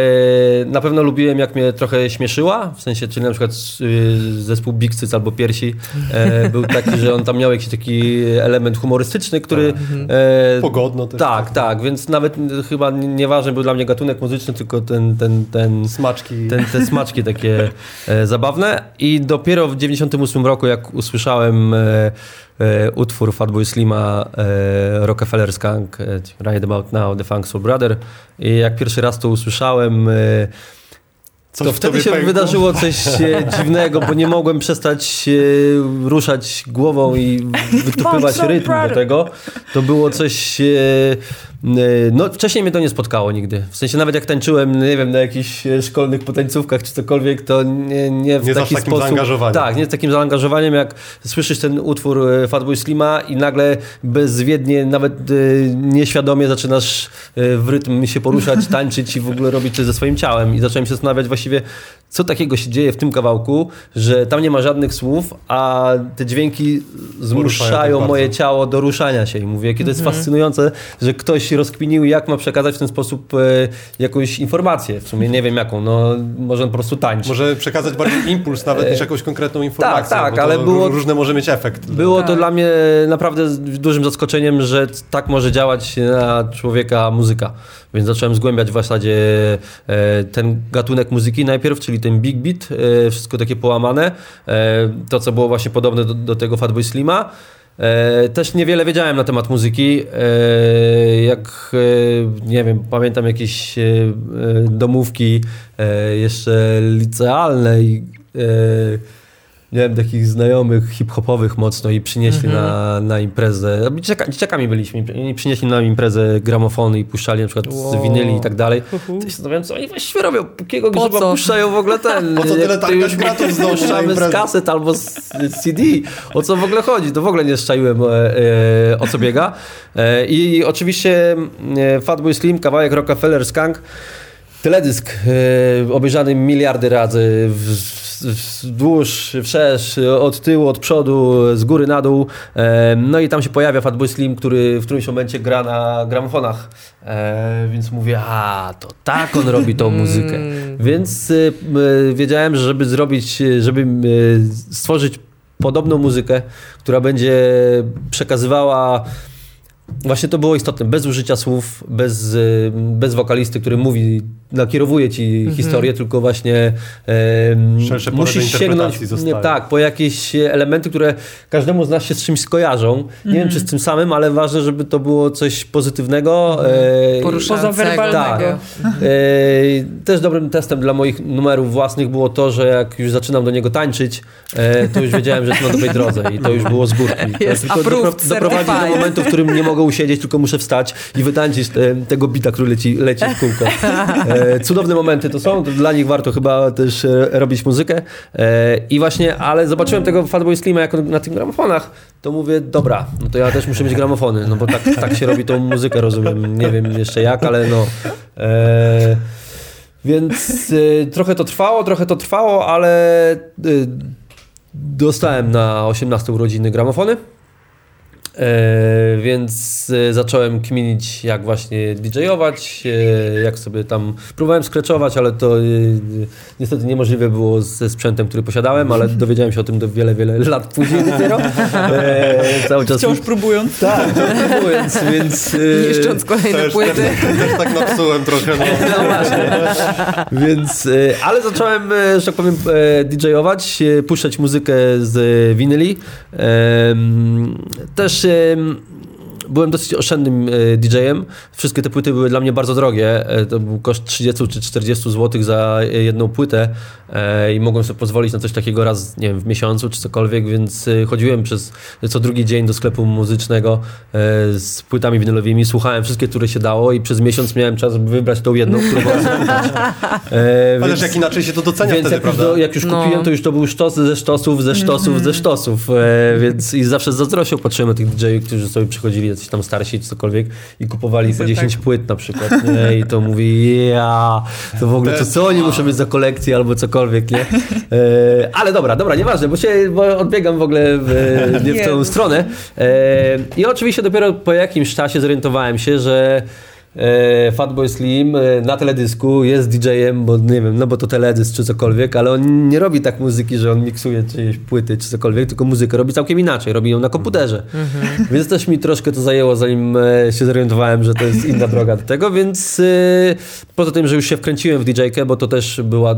na pewno lubiłem, jak mnie trochę śmieszyła, w sensie, czyli na przykład y, zespół Big Cyc albo Piersi e, był taki, że on tam miał jakiś taki element humorystyczny, który... E, Pogodno też. tak, tak, więc nawet chyba nieważny był dla mnie gatunek muzyczny, tylko ten, ten, ten, Smaczki. ten, te smaczki takie zabawne. I dopiero w 98 roku, jak usłyszałem utwór Fatboy Slima e, Rockefeller Skunk e, Right About Now, The Funk Soul Brother i jak pierwszy raz to usłyszałem e, Coś to wtedy się pękło. wydarzyło coś e, dziwnego, bo nie mogłem przestać e, ruszać głową i wytupywać rytm do tego. To było coś... E, no, wcześniej mnie to nie spotkało nigdy. W sensie nawet jak tańczyłem, nie wiem, na jakichś e, szkolnych potańcówkach czy cokolwiek, to nie, nie w Nie taki takim sposób... zaangażowaniem. Tak, nie z takim zaangażowaniem, jak słyszysz ten utwór e, Fatboy Slima i nagle bezwiednie, nawet e, nieświadomie zaczynasz w rytm się poruszać, tańczyć i w ogóle robić coś ze swoim ciałem. I zacząłem się zastanawiać właściwie, co takiego się dzieje w tym kawałku, że tam nie ma żadnych słów, a te dźwięki tak zmuszają bardzo. moje ciało do ruszania się. I mówię, jakie to jest fascynujące, że ktoś rozkminił, jak ma przekazać w ten sposób e, jakąś informację. W sumie nie wiem jaką, no może on po prostu tańczy. Może przekazać bardziej impuls nawet niż jakąś konkretną informację. tak, bo to ale było- Różne może mieć efekt. Było to Tak. dla mnie naprawdę dużym zaskoczeniem, że tak może działać na człowieka muzyka. Więc zacząłem zgłębiać w zasadzie e, ten gatunek muzyki najpierw, czyli ten big beat, e, wszystko takie połamane. E, to, co było właśnie podobne do, do tego Fatboy Slima. Też niewiele wiedziałem na temat muzyki. Jak, nie wiem, pamiętam jakieś domówki jeszcze licealne i miałem takich znajomych hip-hopowych mocno i przynieśli na, na imprezę. Dzieciaka, dzieciakami byliśmy i przynieśli na imprezę gramofony i puszczali na przykład z Wow. winyli i tak dalej. To się zastanawiałem, co oni właściwie robią, jakiego Po grzyba co? puszczają w ogóle ten. Po co tyle już gratów puszczamy z kaset albo z z CD. O co w ogóle chodzi? To w ogóle nie szczaiłem e, e, o co biega. E, I oczywiście e, Fatboy Slim, kawałek Rockefeller Skunk, teledysk e, obejrzany miliardy razy w, wzdłuż, wszerz, od tyłu, od przodu, z góry na dół. E, No i tam się pojawia Fatboy Slim, który w którymś momencie gra na gramofonach. E, Więc mówię, a to tak on robi tą muzykę. Więc y, y, wiedziałem, że żeby zrobić, żeby stworzyć podobną muzykę, która będzie przekazywała Właśnie to było istotne, bez użycia słów, bez, y, bez wokalisty, który mówi, nakierowuje ci historię, tylko właśnie e, musisz sięgnąć interpretacji nie, tak, po jakieś elementy, które każdemu z nas się z czymś skojarzą. Nie wiem, czy z tym samym, ale ważne, żeby to było coś pozytywnego. e, Poruszającego. Pozawerbalnego. tak. E, też dobrym testem dla moich numerów własnych było to, że jak już zaczynam do niego tańczyć, e, to już wiedziałem, że jestem na dobrej drodze i to już było z górki. To Jest tylko dopro- doprowadzi do momentu, w którym nie mogę usiedzieć, tylko muszę wstać i wytańczyć te, tego bita, który leci, leci w kółko. E, cudowne momenty to są, to dla nich warto chyba też e, robić muzykę. E, I właśnie, ale zobaczyłem tego Fatboy Slima jako na tych gramofonach, to mówię, dobra, no to ja też muszę mieć gramofony, no bo tak, tak się robi tą muzykę, rozumiem. Nie wiem jeszcze jak, ale no... E, więc y, trochę to trwało, trochę to trwało, ale y, dostałem na 18 urodziny gramofony. E, więc e, zacząłem kminić, jak właśnie DJ-ować, e, jak sobie tam próbowałem skreczować, ale to niestety niemożliwe było ze sprzętem, który posiadałem, ale dowiedziałem się o tym do wiele, wiele lat później dopiero. Cały czas Wciąż próbując. tak, wciąż próbując, więc... Niszcząc kolejne Też, płyty. też, też tak napsułem trochę. No. no właśnie. Więc, ale zacząłem, że tak powiem, DJ-ować, puszczać muzykę z winyli. Też em, byłem dosyć oszczędnym e, DJ-em. Wszystkie te płyty były dla mnie bardzo drogie. E, To był koszt 30 czy 40 zł za e, jedną płytę i mogłem sobie pozwolić na coś takiego raz, nie wiem, w miesiącu czy cokolwiek, więc chodziłem przez co drugi dzień do sklepu muzycznego z płytami winylowymi, słuchałem wszystkie, które się dało i przez miesiąc miałem czas, by wybrać tą jedną, którą mogłem. E, Ależ jak inaczej się to docenia więc wtedy, jak już, prawda? do, jak już No. kupiłem, to już to był sztos ze sztosów, ze sztosów, ze sztosów. E, więc i zawsze z zazdrością patrzyłem na tych DJ-ów, którzy sobie przychodzili, jacyś tam starsi czy cokolwiek i kupowali po tak. 10 płyt na przykład. Nie? I to mówi, ja, to w ogóle to co oni muszą mieć za kolekcję albo cokolwiek, nie? E, ale dobra, dobra, nieważne, bo się bo odbiegam w ogóle w, nie w tą stronę. E, I oczywiście dopiero po jakimś czasie zorientowałem się, że Fatboy Slim e, na teledysku jest DJ-em, bo nie wiem, no bo to teledysk czy cokolwiek, ale on nie robi tak muzyki, że on miksuje czyjeś płyty czy cokolwiek, tylko muzykę robi całkiem inaczej, robi ją na komputerze. Więc też mi troszkę to zajęło, zanim e, się zorientowałem, że to jest inna droga do tego, więc e, poza tym, że już się wkręciłem w DJ-kę, bo to też była e,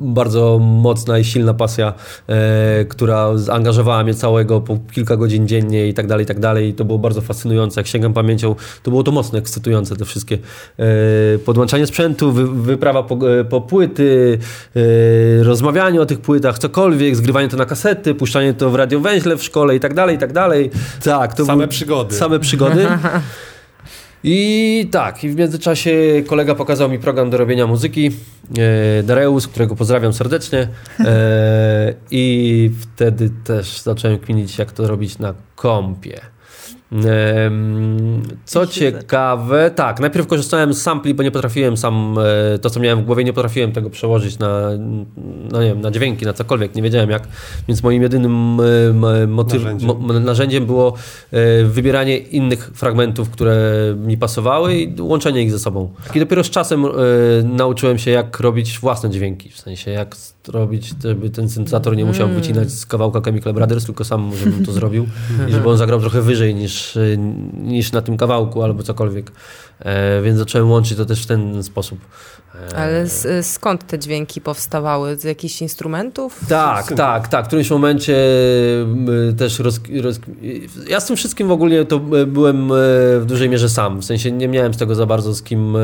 bardzo mocna i silna pasja, e, która zaangażowała mnie całego po kilka godzin dziennie i tak dalej, i tak dalej. I to było bardzo fascynujące. Jak sięgam pamięcią, to było to mocno ekscytujące, te wszystkie e, podłączanie sprzętu, wy, wyprawa po, e, po płyty, e, rozmawianie o tych płytach, cokolwiek, zgrywanie to na kasety, puszczanie to w radiowęźle w szkole i tak dalej, i tak dalej. Tak, to Same przygody. Same przygody. I tak, i w międzyczasie kolega pokazał mi program do robienia muzyki, e, Dareus, którego pozdrawiam serdecznie. E, I wtedy też zacząłem kminić, jak to robić na kompie. Co ciekawe, tak, najpierw korzystałem z sampli, bo nie potrafiłem sam, e, to co miałem w głowie, nie potrafiłem tego przełożyć na, no nie wiem, na dźwięki, na cokolwiek, nie wiedziałem jak, więc moim jedynym motyw, Narzędziem. narzędziem było e, wybieranie innych fragmentów, które mi pasowały i łączenie ich ze sobą. I dopiero z czasem e, nauczyłem się, jak robić własne dźwięki, w sensie jak robić, żeby ten syntezator nie musiał wycinać z kawałka Chemical Brothers, tylko sam żebym to zrobił i żeby on zagrał trochę wyżej niż, e, niż na tym kawałku albo cokolwiek. E, więc zacząłem łączyć to też w ten sposób. E, Ale s- skąd te dźwięki powstawały? Z jakichś instrumentów? tak, tak, tak. W którymś momencie też roz, roz, ja z tym wszystkim w ogóle to y, byłem w dużej mierze sam. W sensie nie miałem z tego za bardzo z kim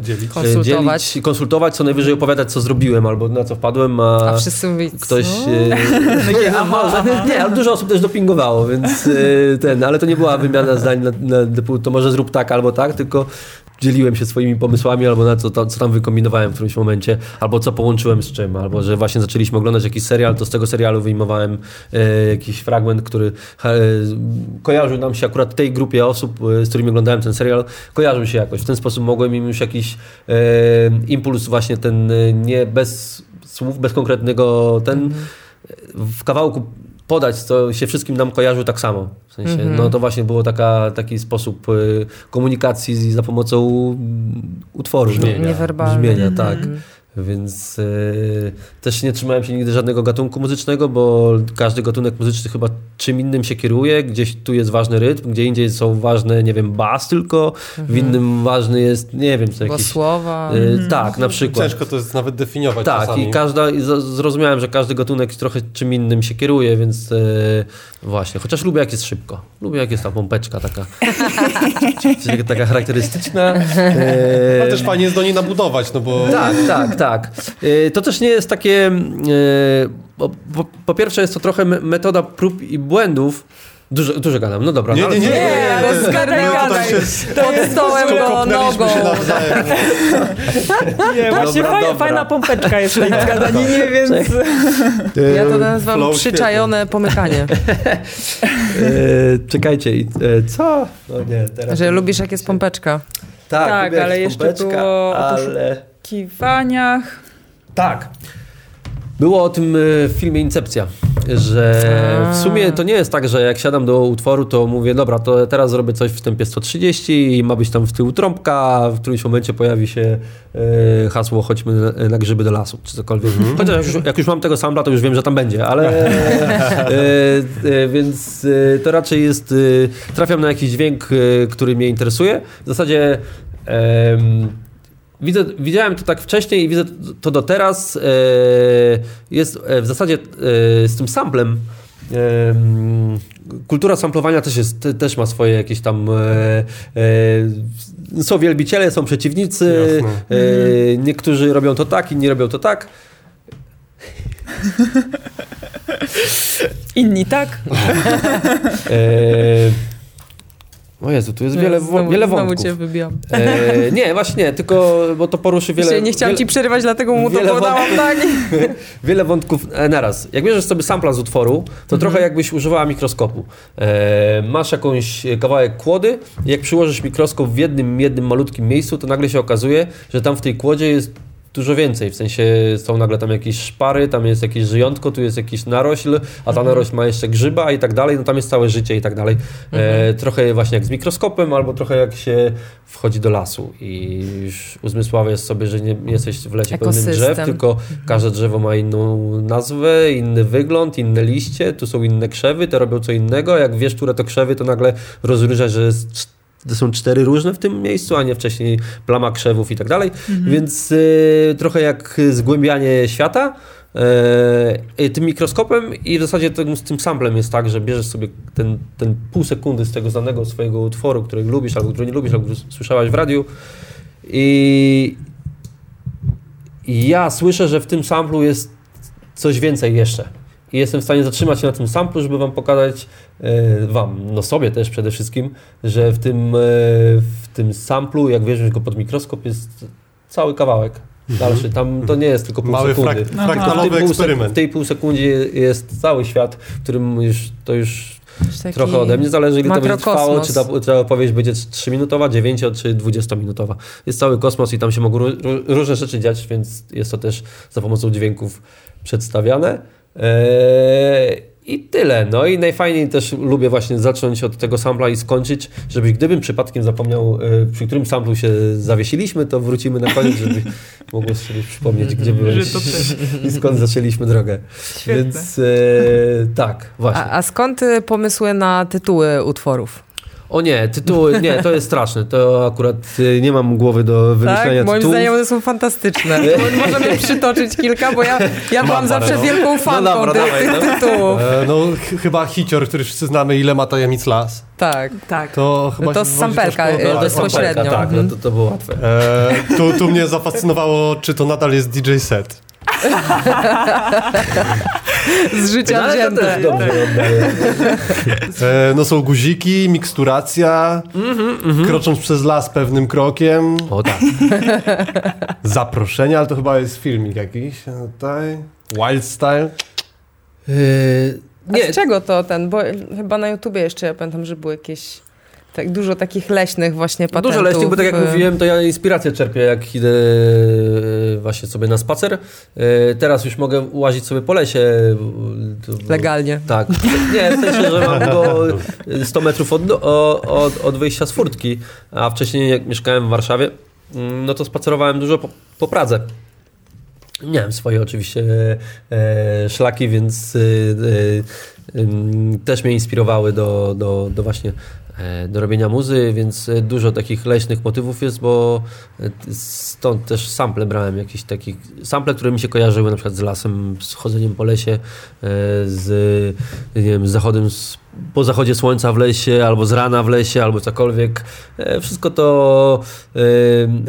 Dzielić. Konsultować. dzielić, konsultować, co najwyżej opowiadać, co zrobiłem albo na co wpadłem, a, A wszyscy mówili, ktoś... y, nie, nie, ale dużo osób też dopingowało, więc ten, ale to nie była wymiana zdań na, na to może zrób tak albo tak, tylko dzieliłem się swoimi pomysłami, albo na co, to, co tam wykombinowałem w którymś momencie, albo co połączyłem z czym, albo że właśnie zaczęliśmy oglądać jakiś serial, to z tego serialu wyjmowałem e, jakiś fragment, który e, kojarzył nam się akurat tej grupie osób, e, z którymi oglądałem ten serial, kojarzył się jakoś. W ten sposób mogłem im już jakiś e, impuls właśnie ten e, nie bez słów, bez konkretnego ten w kawałku podać, co się wszystkim nam kojarzył tak samo. W sensie, no to właśnie było taka, taki sposób y, komunikacji z- za pomocą mm, utworu. Brzmienia. Niewerbalne. Brzmienia, tak. Więc y, też nie trzymałem się nigdy żadnego gatunku muzycznego, bo każdy gatunek muzyczny chyba czym innym się kieruje. Gdzieś tu jest ważny rytm, gdzie indziej są ważne, nie wiem, bas tylko, w innym ważny jest, nie wiem, co Bo jakiś... słowa. y, tak, na przykład. Ciężko to jest nawet definiować Tak, czasami. i każda, i zrozumiałem, że każdy gatunek trochę czym innym się kieruje, więc e, właśnie, chociaż lubię jak jest szybko. Lubię jak jest ta pompeczka taka, taka charakterystyczna. Ale też fajnie jest do niej nabudować, no bo... tak, tak, tak. E, To też nie jest takie. e, Po, pierwsze, jest to trochę me- metoda prób i błędów, Dużo, dużo gadam, no dobra. Nie, nie, nie, nie, my tutaj gadaj. się Pod stołem go nogą. Nie, właśnie Dobra, faj, dobra. fajna pompeczka jest tej gadaninie, więc... Ja to nazywam Flow przyczajone pomykanie. E, czekajcie, i, e, co? No nie, teraz... Że lubisz jak jest pompeczka. Tak, Tak, ale jeszcze pompeczka, było Ale... Kiwaniach. Tak. Było o tym e, w filmie Incepcja, że w sumie to nie jest tak, że jak siadam do utworu, to mówię, dobra, to teraz zrobię coś w tempie 130 i ma być tam w tył trąbka, w którymś momencie pojawi się e, hasło chodźmy na, na grzyby do lasu, czy cokolwiek. Chociaż jak już, jak już mam tego sampla, to już wiem, że tam będzie, ale e, e, więc e, to raczej jest, e, trafiam na jakiś dźwięk, e, który mnie interesuje. W zasadzie em, Widzę, widziałem to tak wcześniej i widzę to do teraz. E, jest e, w zasadzie e, z tym samplem. kultura samplowania też, jest, te- też ma swoje jakieś tam. Są wielbiciele, są przeciwnicy. Jasne. E, niektórzy robią to tak, inni robią to tak. Inni tak. O Jezu, tu jest wiele, wo- znowu, wiele znowu wątków. cię wybijam. E, nie, właśnie nie, tylko bo to poruszy wiele. Wiele, nie chciałam wiele, ci przerywać, dlatego mu to wiele podałam tak. Wiele wątków e, naraz. Jak bierzesz sobie sampla z utworu, to trochę jakbyś używała mikroskopu. E, masz jakąś kawałek kłody i jak przyłożysz mikroskop w jednym, jednym malutkim miejscu, to nagle się okazuje, że tam w tej kłodzie jest dużo więcej. W sensie są nagle tam jakieś szpary, tam jest jakieś żyjątko, tu jest jakiś narośl, a ta narośl ma jeszcze grzyba i tak dalej, no tam jest całe życie i tak dalej. E, trochę właśnie jak z mikroskopem, albo trochę jak się wchodzi do lasu i już uzmysławiasz sobie, że nie jesteś w lecie pełnym drzew, Ekosystem. tylko każde drzewo ma inną nazwę, inny wygląd, inne liście, tu są inne krzewy, te robią co innego. Jak wiesz, które to krzewy, to nagle rozróżniasz, że jest to są cztery różne w tym miejscu, a nie wcześniej plama krzewów i tak dalej. Więc y, trochę jak zgłębianie świata. y, tym mikroskopem i w zasadzie tym, z tym samplem jest tak, że bierzesz sobie ten, ten pół sekundy z tego znanego swojego utworu, który lubisz albo który nie lubisz, albo słyszałaś w radiu i, ja słyszę, że w tym samplu jest coś więcej jeszcze. I jestem w stanie zatrzymać się na tym samplu, żeby wam pokazać, wam, no sobie też przede wszystkim, że w tym, e, w tym samplu, jak weźmiesz go pod mikroskop, jest cały kawałek dalszy. Tam to nie jest tylko pół Mały sekundy. frak- W tym fraktalowy pół sek- eksperyment. W tej pół sekundzie jest cały świat, w którym już, to już trochę ode mnie zależy, ile to będzie trwało, czy ta, ta opowieść będzie 3-minutowa, 9 czy 20-minutowa. Jest cały kosmos i tam się mogą ró- ró- różne rzeczy dziać, więc jest to też za pomocą dźwięków przedstawiane. Eee, I tyle. No i najfajniej też lubię właśnie zacząć od tego sampla i skończyć, żeby gdybym przypadkiem zapomniał, e, przy którym samplu się zawiesiliśmy, to wrócimy na koniec, żeby mogło sobie przypomnieć, gdzie byłeś i skąd zaczęliśmy drogę. Świetne. Więc e, tak, właśnie. A, a skąd pomysły na tytuły utworów? O nie, tytuły, nie, to jest straszne. To akurat y, nie mam głowy do wymyślenia Tak? Moim tytułów. zdaniem one są fantastyczne. Możemy przytoczyć kilka, bo ja, ja byłam zawsze no. wielką fanką dobra, tych, dawaj, tych no. tytułów. E, no ch- chyba hicior, który wszyscy znamy, ile ma tajemnic las. Tak. Tak. To chyba To się z sampelka, tak, bezpośrednio. Tak, no to, to było łatwe. E, tu, tu mnie zafascynowało, czy to nadal jest DJ set. Z życia No, wzięte. też dobrze oddaję. E, no są guziki, miksturacja, krocząc przez las pewnym krokiem, O tak. zaproszenia, ale to chyba jest filmik jakiś. e, Tutaj. Wild Style. Yy, A nie, z czego to ten? Bo chyba na YouTubie jeszcze ja pamiętam, że były jakieś tak dużo takich leśnych właśnie patentów. Dużo leśnych, bo tak jak mówiłem, to ja inspirację czerpię, jak idę e, właśnie sobie na spacer. E, Teraz już mogę łazić sobie po lesie. To- Legalnie. Tak. Nie, w sensie, że mam go 100 metrów od, od, od wyjścia z furtki, a wcześniej jak mieszkałem w Warszawie, mm, no to spacerowałem dużo po, po Pradze. Miałem swoje oczywiście e, szlaki, więc e, e, też mnie inspirowały do, do, do właśnie e, do robienia muzy, więc e, dużo takich leśnych motywów jest, bo e, stąd też sample brałem jakieś takich, sample, które mi się kojarzyły na przykład z lasem, z chodzeniem po lesie, e, z, nie wiem, z zachodem, z, po zachodzie słońca w lesie, albo z rana w lesie, albo cokolwiek. E, Wszystko to e,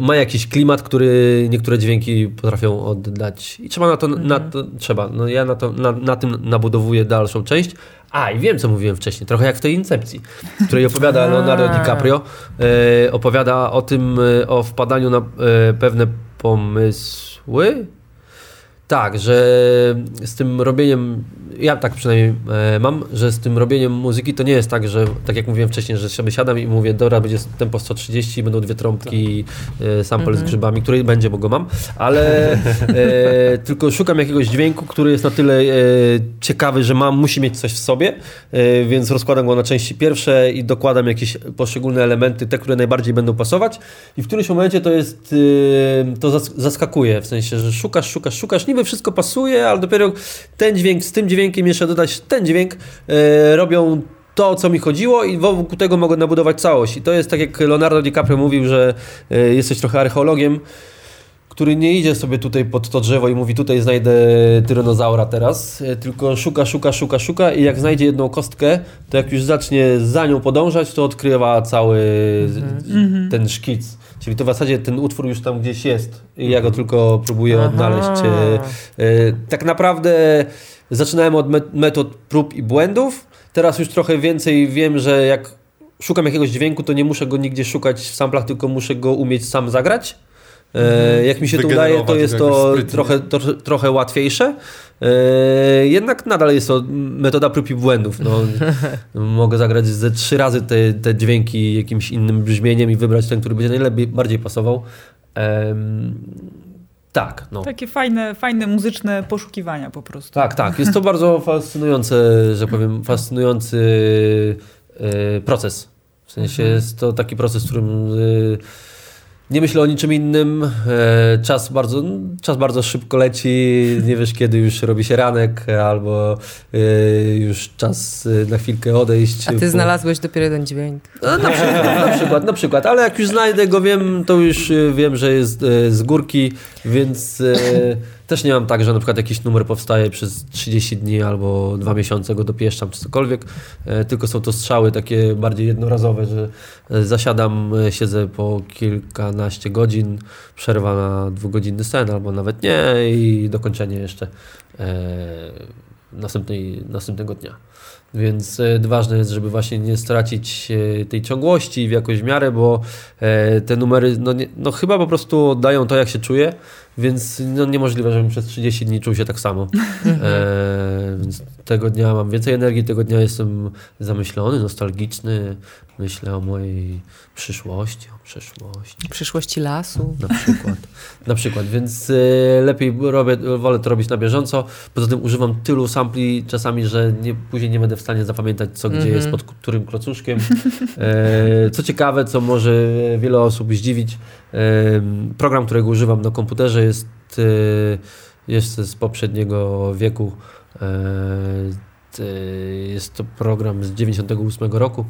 ma jakiś klimat, który niektóre dźwięki potrafią oddać i trzeba na to, na to trzeba. No ja na, to, na, na tym nabudowuję dalszą część, A, i wiem, co mówiłem wcześniej. Trochę jak w tej Incepcji, w której opowiada Leonardo DiCaprio. E, opowiada o tym, e, o wpadaniu na e, pewne pomysły. Tak, że z tym robieniem, ja tak przynajmniej e, mam, że z tym robieniem muzyki to nie jest tak, że tak jak mówiłem wcześniej, że sobie siadam i mówię, dobra, będzie tempo 130, będą dwie trąbki, e, sample z grzybami, który będzie, bo go mam, ale e, tylko szukam jakiegoś dźwięku, który jest na tyle e, ciekawy, że mam, musi mieć coś w sobie, e, więc rozkładam go na części pierwsze i dokładam jakieś poszczególne elementy, te, które najbardziej będą pasować. I w którymś momencie to jest, e, to zas- zaskakuje, w sensie, że szukasz, szukasz, szukasz, niby wszystko pasuje, ale dopiero ten dźwięk z tym dźwiękiem jeszcze dodać ten dźwięk, e, robią to, o co mi chodziło i wokół tego mogę nabudować całość. I to jest tak, jak Leonardo DiCaprio mówił, że e, jesteś trochę archeologiem, który nie idzie sobie tutaj pod to drzewo i mówi tutaj znajdę tyranozaura teraz, e, tylko szuka, szuka, szuka, szuka i jak znajdzie jedną kostkę, to jak już zacznie za nią podążać, to odkrywa cały z- ten szkic. Czyli to w zasadzie ten utwór już tam gdzieś jest i ja go tylko próbuję Aha. odnaleźć. E, Tak naprawdę zaczynałem od met- metod prób i błędów, teraz już trochę więcej wiem, że jak szukam jakiegoś dźwięku, to nie muszę go nigdzie szukać w samplach, tylko muszę go umieć sam zagrać. E, jak mi się to udaje, to jest to trochę, to, trochę łatwiejsze. E, jednak nadal jest to metoda prób i błędów. No, mogę zagrać ze trzy razy te, te dźwięki jakimś innym brzmieniem i wybrać ten, który będzie najlepiej, bardziej pasował. Tak, no. Takie fajne, fajne muzyczne poszukiwania po prostu. Tak, tak. Jest to bardzo fascynujące, że powiem, fascynujący e, proces. W sensie jest to taki proces, w którym e, nie myślę o niczym innym. E, czas, bardzo, czas bardzo szybko leci. Nie wiesz, kiedy już robi się ranek, albo e, już czas e, na chwilkę odejść. A ty Po- znalazłeś dopiero jeden dźwięk. no, na, przykład, na przykład, na przykład, ale jak już znajdę go, wiem, to już wiem, że jest z górki, więc też nie mam tak, że na przykład jakiś numer powstaje przez 30 dni albo dwa miesiące go dopieszczam czy cokolwiek, y, tylko są to strzały takie bardziej jednorazowe, że y, zasiadam, y, siedzę po kilkanaście godzin, przerwa na dwugodzinny sen albo nawet nie i dokończenie jeszcze następnej, następnego dnia. Więc e, ważne jest, żeby właśnie nie stracić e, tej ciągłości w jakąś miarę, bo e, te numery, no, nie, no chyba po prostu oddają to, jak się czuję, więc no, niemożliwe, żebym przez 30 dni czuł się tak samo. E, więc tego dnia mam więcej energii, tego dnia jestem zamyślony, nostalgiczny, myślę o mojej przyszłości, o przeszłości. Przyszłości lasu. Na przykład. na przykład, więc lepiej robię, wolę to robić na bieżąco. Poza tym używam tylu sampli czasami, że nie, później nie będę w stanie zapamiętać, co gdzie Mhm. jest pod którym klocuszkiem. E, co ciekawe, co może wiele osób zdziwić, e, program, którego używam na komputerze jest, e, jest z poprzedniego wieku. E, jest to program z 98 roku.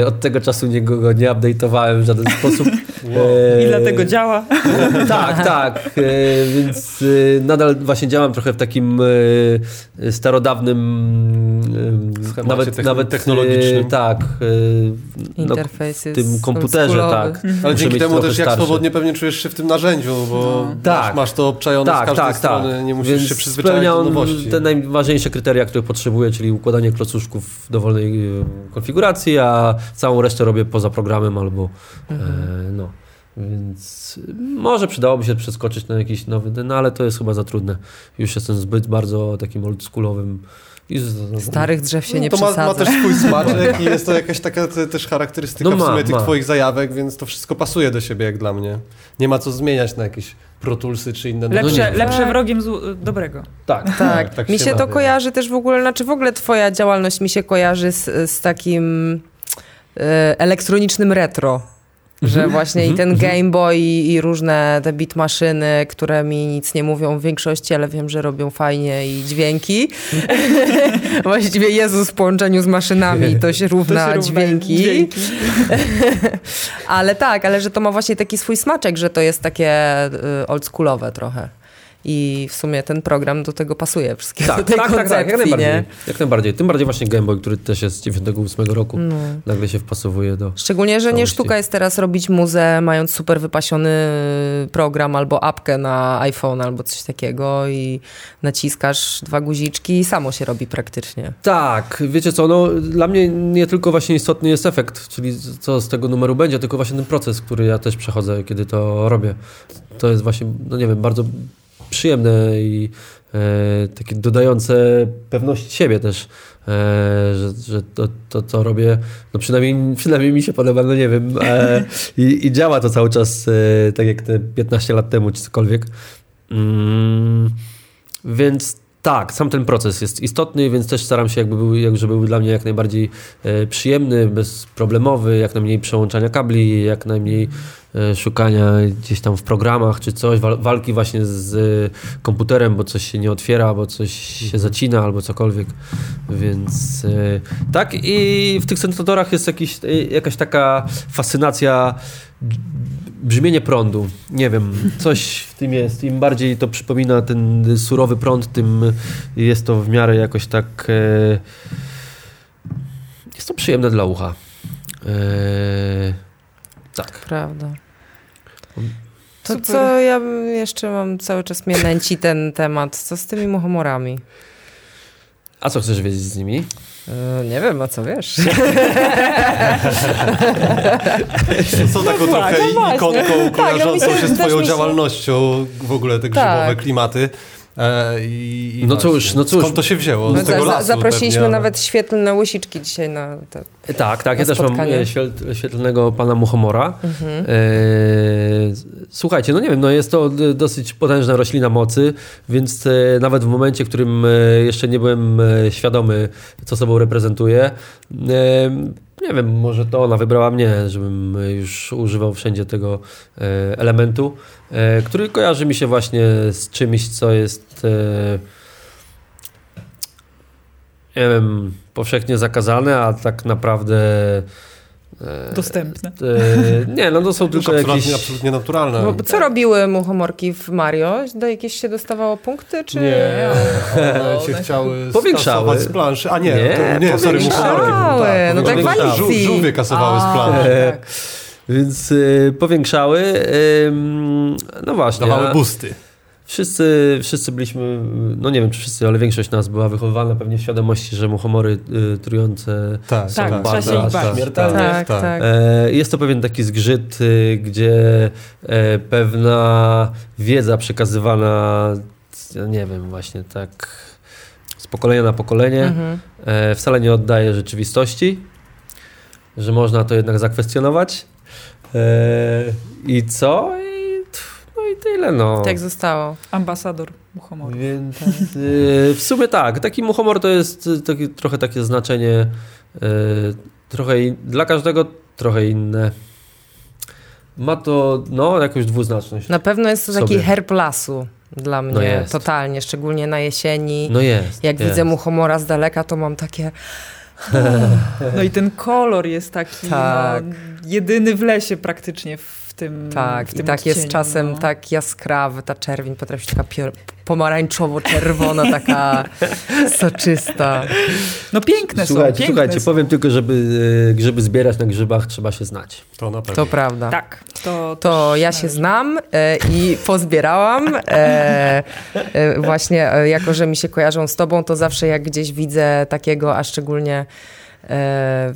E, Od tego czasu nie, go nie update'owałem w żaden sposób. E, I dlatego działa. tak, tak. E, więc e, nadal właśnie działam trochę w takim e, starodawnym e, nawet, techn- nawet technologicznym. E, tak. E, no, Interfejsy w tym komputerze, tak. Ale Muszę dzięki temu też jak starszy. swobodnie pewnie czujesz się w tym narzędziu, bo masz, Tak. masz to obczajone Tak, z każdej tak, strony, tak. nie musisz Więc się przyzwyczaić spełnia do on nowości. te najważniejsze kryteria, które potrzebuję, czyli układanie klocuszków w dowolnej e, konfiguracji, a całą resztę robię poza programem albo e, no. Więc może przydałoby się przeskoczyć na jakiś nowy, no ale to jest chyba za trudne. Już jestem zbyt bardzo takim oldschoolowym. I z, z, Starych drzew się nie No to ma, ma przesadza. też swój smaczek i jest to jakaś taka te, też charakterystyka No w ma, sumie tych ma. twoich zajawek, więc to wszystko pasuje do siebie jak dla mnie. Nie ma co zmieniać na jakieś protulsy czy inne... Lepsze, nie. lepsze Tak. wrogiem zł- dobrego. Tak. Tak, tak mi się się to kojarzy też w ogóle, znaczy w ogóle twoja działalność mi się kojarzy z, z takim elektronicznym retro. Że właśnie i ten Game Boy i, i różne te beat maszyny, które mi nic nie mówią w większości, ale wiem, że robią fajnie i dźwięki. Właściwie Jezus w połączeniu z maszynami to się równa To się równa dźwięki. dźwięki. ale tak, ale że to ma właśnie taki swój smaczek, że to jest takie y, oldschoolowe trochę. I w sumie ten program do tego pasuje, wszystkiego do Tak, tej tak, tak, koncepcji, tak, jak najbardziej. nie? Jak najbardziej. Tym bardziej właśnie Game Boy, który też jest z 98 roku, No. nagle się wpasowuje do... Szczególnie, że nie Całości. sztuka jest teraz robić muzę, mając super wypasiony program albo apkę na iPhone albo coś takiego i naciskasz dwa guziczki i samo się robi praktycznie. Tak, wiecie co, no dla mnie nie tylko właśnie istotny jest efekt, czyli co z tego numeru będzie, tylko właśnie ten proces, który ja też przechodzę, kiedy to robię. To jest właśnie, no nie wiem, bardzo przyjemne i e, takie dodające pewności siebie też, e, że, że to, to, co robię, no przynajmniej, przynajmniej mi się podoba, no nie wiem, e, i, i działa to cały czas e, tak jak te 15 lat temu, czy cokolwiek. Mm, więc tak, sam ten proces jest istotny, więc też staram się, jakby był, żeby był dla mnie jak najbardziej e, przyjemny, bezproblemowy, jak najmniej przełączania kabli, jak najmniej e, szukania gdzieś tam w programach czy coś, wal, walki właśnie z e, komputerem, bo coś się nie otwiera, bo coś się zacina albo cokolwiek. Więc tak i w tych syntezatorach jest jakiś, jakaś taka fascynacja brzmienie prądu. Nie wiem, coś w tym jest. Im bardziej to przypomina ten surowy prąd, tym jest to w miarę jakoś tak. E, jest to przyjemne dla ucha. E, tak. Prawda. To Super. co ja bym jeszcze mam cały czas mnie nęci ten temat. Co z tymi muchomorami? A co chcesz wiedzieć z nimi? E, nie wiem, a co wiesz? Są taką trochę no właśnie. ikonką Tak, ja kojarzącą myślę, się że z twoją się- działalnością, w ogóle te grzybowe Tak. klimaty. E, i, i No cóż, no cóż. Skąd to się wzięło? Z No, tego za, lasu zaprosiliśmy pewnie, ale- nawet świetlne łysiczki dzisiaj na te. Tak, tak. Na Ja też mam spotkanie. e, świetl- świetlnego pana Muchomora. Mhm. E, słuchajcie, no nie wiem, no jest to dosyć potężna roślina mocy, więc e, nawet w momencie, w którym jeszcze nie byłem świadomy, co sobą reprezentuje, e, nie wiem, może to ona wybrała mnie, żebym już używał wszędzie tego e, elementu, e, który kojarzy mi się właśnie z czymś, co jest e, nie wiem, powszechnie zakazane, a tak naprawdę Dostępne. E, nie, no to są tylko absolutnie, jakieś... absolutnie naturalne. Bo co robiły muchomorki w Mario? Do jakieś się dostawało punkty, czy... Nie, one się chciały Powiększały. z planszy. A nie, Nie, to, nie sorry, muchomorki. Tak, No tak w. Alicji. Żółwie kasowały z planszy. tak. Więc e, powiększały. ym, no właśnie. Dawały a busty. Wszyscy, wszyscy byliśmy, no nie wiem czy wszyscy, ale większość nas była wychowywana pewnie w świadomości, że muchomory y, trujące Tak, Tak, tak, się tak, ich bać. tak, Śmiertelnie. Tak, tak. tak. E, Jest to pewien taki zgrzyt, y, gdzie e, pewna wiedza przekazywana, ja nie wiem, właśnie tak z pokolenia na pokolenie, Mhm. e, wcale nie oddaje rzeczywistości, że można to jednak zakwestionować. E, I co? I, no tyle, no. Tak zostało. Ambasador muchomoru. Więc y, w sumie tak, taki muchomor to jest y, taki, trochę takie znaczenie, y, trochę in, dla każdego trochę inne. Ma to no, jakąś dwuznaczność. Na pewno jest to taki Sobie. herb lasu dla mnie, jest. totalnie, szczególnie na jesieni. No jest. Jak jest. widzę muchomora z daleka, to mam takie... No i ten kolor jest taki Tak. no, jedyny w lesie praktycznie w tym Tak, w i tym tak jest odcieniu, czasem no. tak jaskrawy, ta czerwień potrafi być taka pomarańczowo-czerwona, taka soczysta. No piękne są, Słuchajcie, piękne słuchajcie są. powiem tylko, żeby y, grzyby zbierać na grzybach trzeba się znać. To na pewno. To prawda. Tak, to, To ja się należy. znam e, i pozbierałam. E, e, właśnie e, jako, że mi się kojarzą z tobą, to zawsze jak gdzieś widzę takiego, a szczególnie e,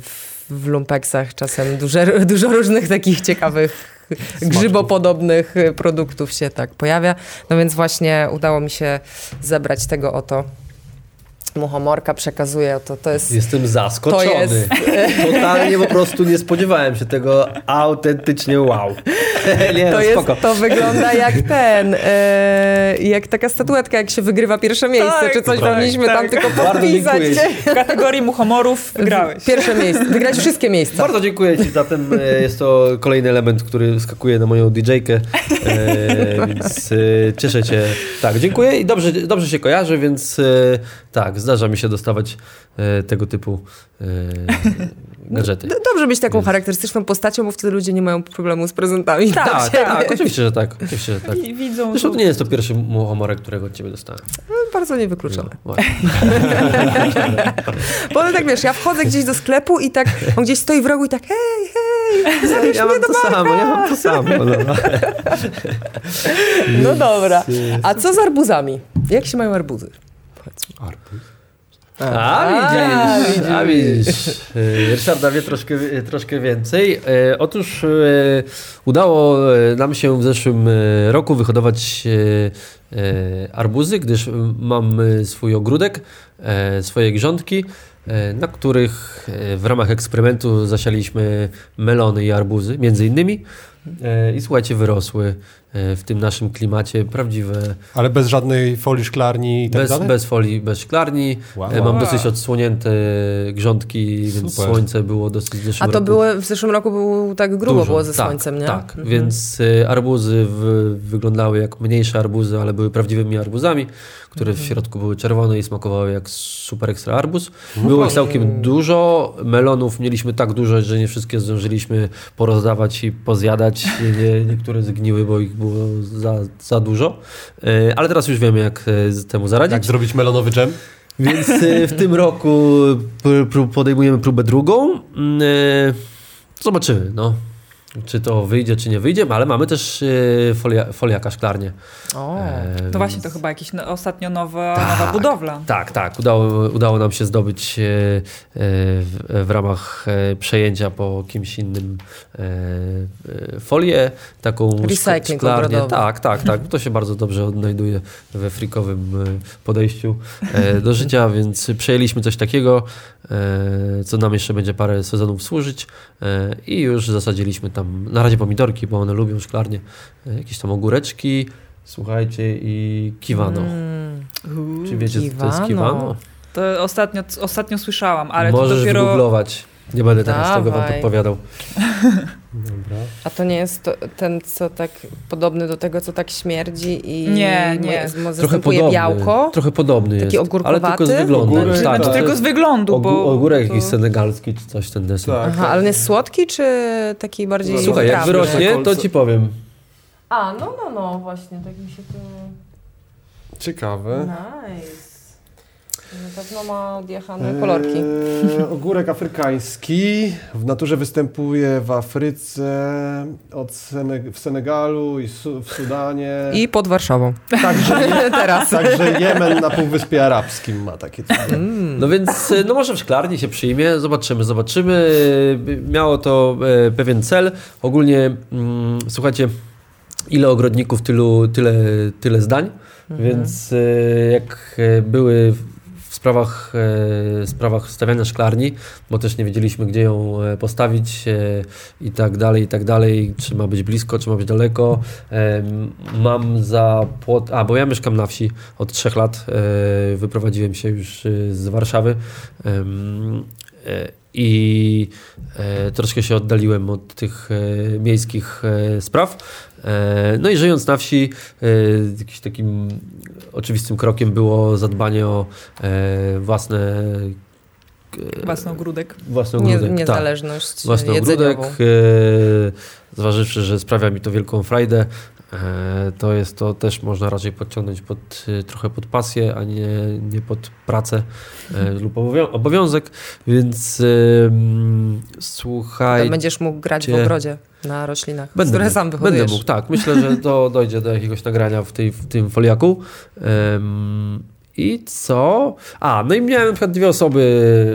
w, w lumpeksach czasem dużo, dużo różnych takich ciekawych grzybopodobnych e, produktów się tak pojawia. No więc właśnie udało mi się zebrać tego oto muchomorka, przekazuję to. To jest... Jestem zaskoczony. To jest- Totalnie po prostu nie spodziewałem się tego autentycznie wow. nie, To, no, jest, to wygląda jak ten, e, jak taka statuetka, jak się wygrywa pierwsze miejsce, Tak, czy coś tak, powinniśmy tak. tam tylko podpisać. W kategorii muchomorów wygrałeś. Pierwsze miejsce, wygrać wszystkie miejsca. Bardzo dziękuję Ci za ten, e, jest to kolejny element, który skakuje na moją DJ-kę, e, więc e, cieszę się. Tak, dziękuję i dobrze, dobrze się kojarzy, więc e, tak, zdarza mi się dostawać e, tego typu e, gadżety. D- Dobrze być taką charakterystyczną postacią, bo wtedy ludzie nie mają problemu z prezentami. Tak, Tak, tak, oczywiście, że tak. Oczywiście, że tak. I widzą. Zresztą to nie jest to pierwszy muchomorek, którego od ciebie dostałem. Bardzo niewykluczone. No. Bo tak wiesz, ja wchodzę gdzieś do sklepu i tak on gdzieś stoi w rogu i tak hej, hej, zabierz ja mnie mam do to samo, ja mam to samo. No. No dobra. A co z arbuzami? Jak się mają arbuzy? Arbuz. A, widzisz, a widzisz. E, Ryszarda wie troszkę, troszkę więcej. E, Otóż udało nam się w zeszłym roku wyhodować arbuzy, gdyż mam swój ogródek, swoje grządki, na których w ramach eksperymentu zasialiśmy melony i arbuzy, między innymi. I słuchajcie, wyrosły w tym naszym klimacie prawdziwe Ale bez żadnej folii szklarni i tak bez, dalej? bez folii, bez szklarni. Wow. E, Mam dosyć odsłonięte grządki, więc Super. słońce było dosyć w zeszłym A to roku było, w zeszłym roku był tak grubo dużo. było ze tak, słońcem, nie? Tak, Mhm. więc e, arbuzy w, wyglądały jak mniejsze arbuzy, ale były prawdziwymi arbuzami, które Mhm. w środku były czerwone i smakowały jak super ekstra arbuz. Było ich całkiem dużo. Melonów mieliśmy tak dużo, że nie wszystkie zdążyliśmy porozdawać i pozjadać. Nie, niektóre zgniły, bo ich było za, za dużo. E, Ale teraz już wiemy, jak e, z temu zaradzić. Jak zrobić melonowy dżem? Więc e, w tym roku podejmujemy próbę drugą. Mm, Zobaczymy, no. Czy to wyjdzie, czy nie wyjdzie, ale mamy też e, folia, foliaka szklarnię. O. E, To właśnie to więc- chyba jakiś no, ostatnio nowa, Tak. nowa budowla. Tak, tak. Udało, udało nam się zdobyć e, e, w, w ramach przejęcia po kimś innym folię, taką Recycling szklarnię. Tak, tak, tak. To się bardzo dobrze odnajduje we frikowym podejściu do życia, więc przejęliśmy coś takiego, co nam jeszcze będzie parę sezonów służyć e, i już zasadziliśmy tam na razie pomidorki, bo one lubią szklarnie, e, jakieś tam ogóreczki, słuchajcie i kiwano. Mm. Czy wiecie, co to jest Kiwano. kiwano? To ostatnio, ostatnio słyszałam, ale Możesz to dopiero... wygooglować. Nie będę teraz tego wam podpowiadał. Dobra. A to nie jest to, ten, co tak podobny do tego, co tak śmierdzi i Nie, nie. Trochę zastępuje podobny. białko? Trochę podobny Taki jest. Ale tylko z ogórkowaty? wyglądu. Ogórek, tak, Znaczy to tylko z wyglądu, ogó- bo... Ogórek to- jakiś senegalski czy coś ten desen. Tak. Aha, ale on jest słodki, czy taki bardziej Słuchaj, jak wyrośnie, to ci powiem. A, no, no, no, właśnie, tak mi się to... Ciekawe. Nice. Na pewno ma odjechane kolorki. Eee, ogórek afrykański w naturze występuje w Afryce, od Sene- w Senegalu i Su- w Sudanie. I pod Warszawą. Także, Teraz. także Jemen na Półwyspie Arabskim ma takie coś. No więc, e, no może w szklarni się przyjmie, zobaczymy, zobaczymy. E, Miało to e, pewien cel. Ogólnie, mm, słuchajcie, ile ogrodników, tylu, tyle, tyle zdań. Więc e, jak były sprawach, e, sprawach stawiania szklarni, bo też nie wiedzieliśmy, gdzie ją e, postawić e, i tak dalej, i tak dalej, czy ma być blisko, czy ma być daleko. Mam za płot, a bo ja mieszkam na wsi od trzech lat, wyprowadziłem się już z Warszawy. I e, troszkę się oddaliłem od tych e, miejskich e, spraw. E, No i żyjąc na wsi, e, jakimś takim oczywistym krokiem było zadbanie o e, własne Własny ogródek. własny Nie, ogródek. tak. niezależność Własny jedzeniową. ogródek. E, zważywszy, że sprawia mi to wielką frajdę, to jest to też można raczej podciągnąć pod, e, trochę pod pasję, a nie, nie pod pracę e, lub obowią- obowiązek. Więc e, słuchaj. To będziesz mógł grać w Cię- ogrodzie na roślinach, Będę które mógł, sam Będę wyhodujesz. mógł, tak. Myślę, że to dojdzie do jakiegoś nagrania w, tej, w tym foliaku. I co? A, no i miałem na przykład dwie osoby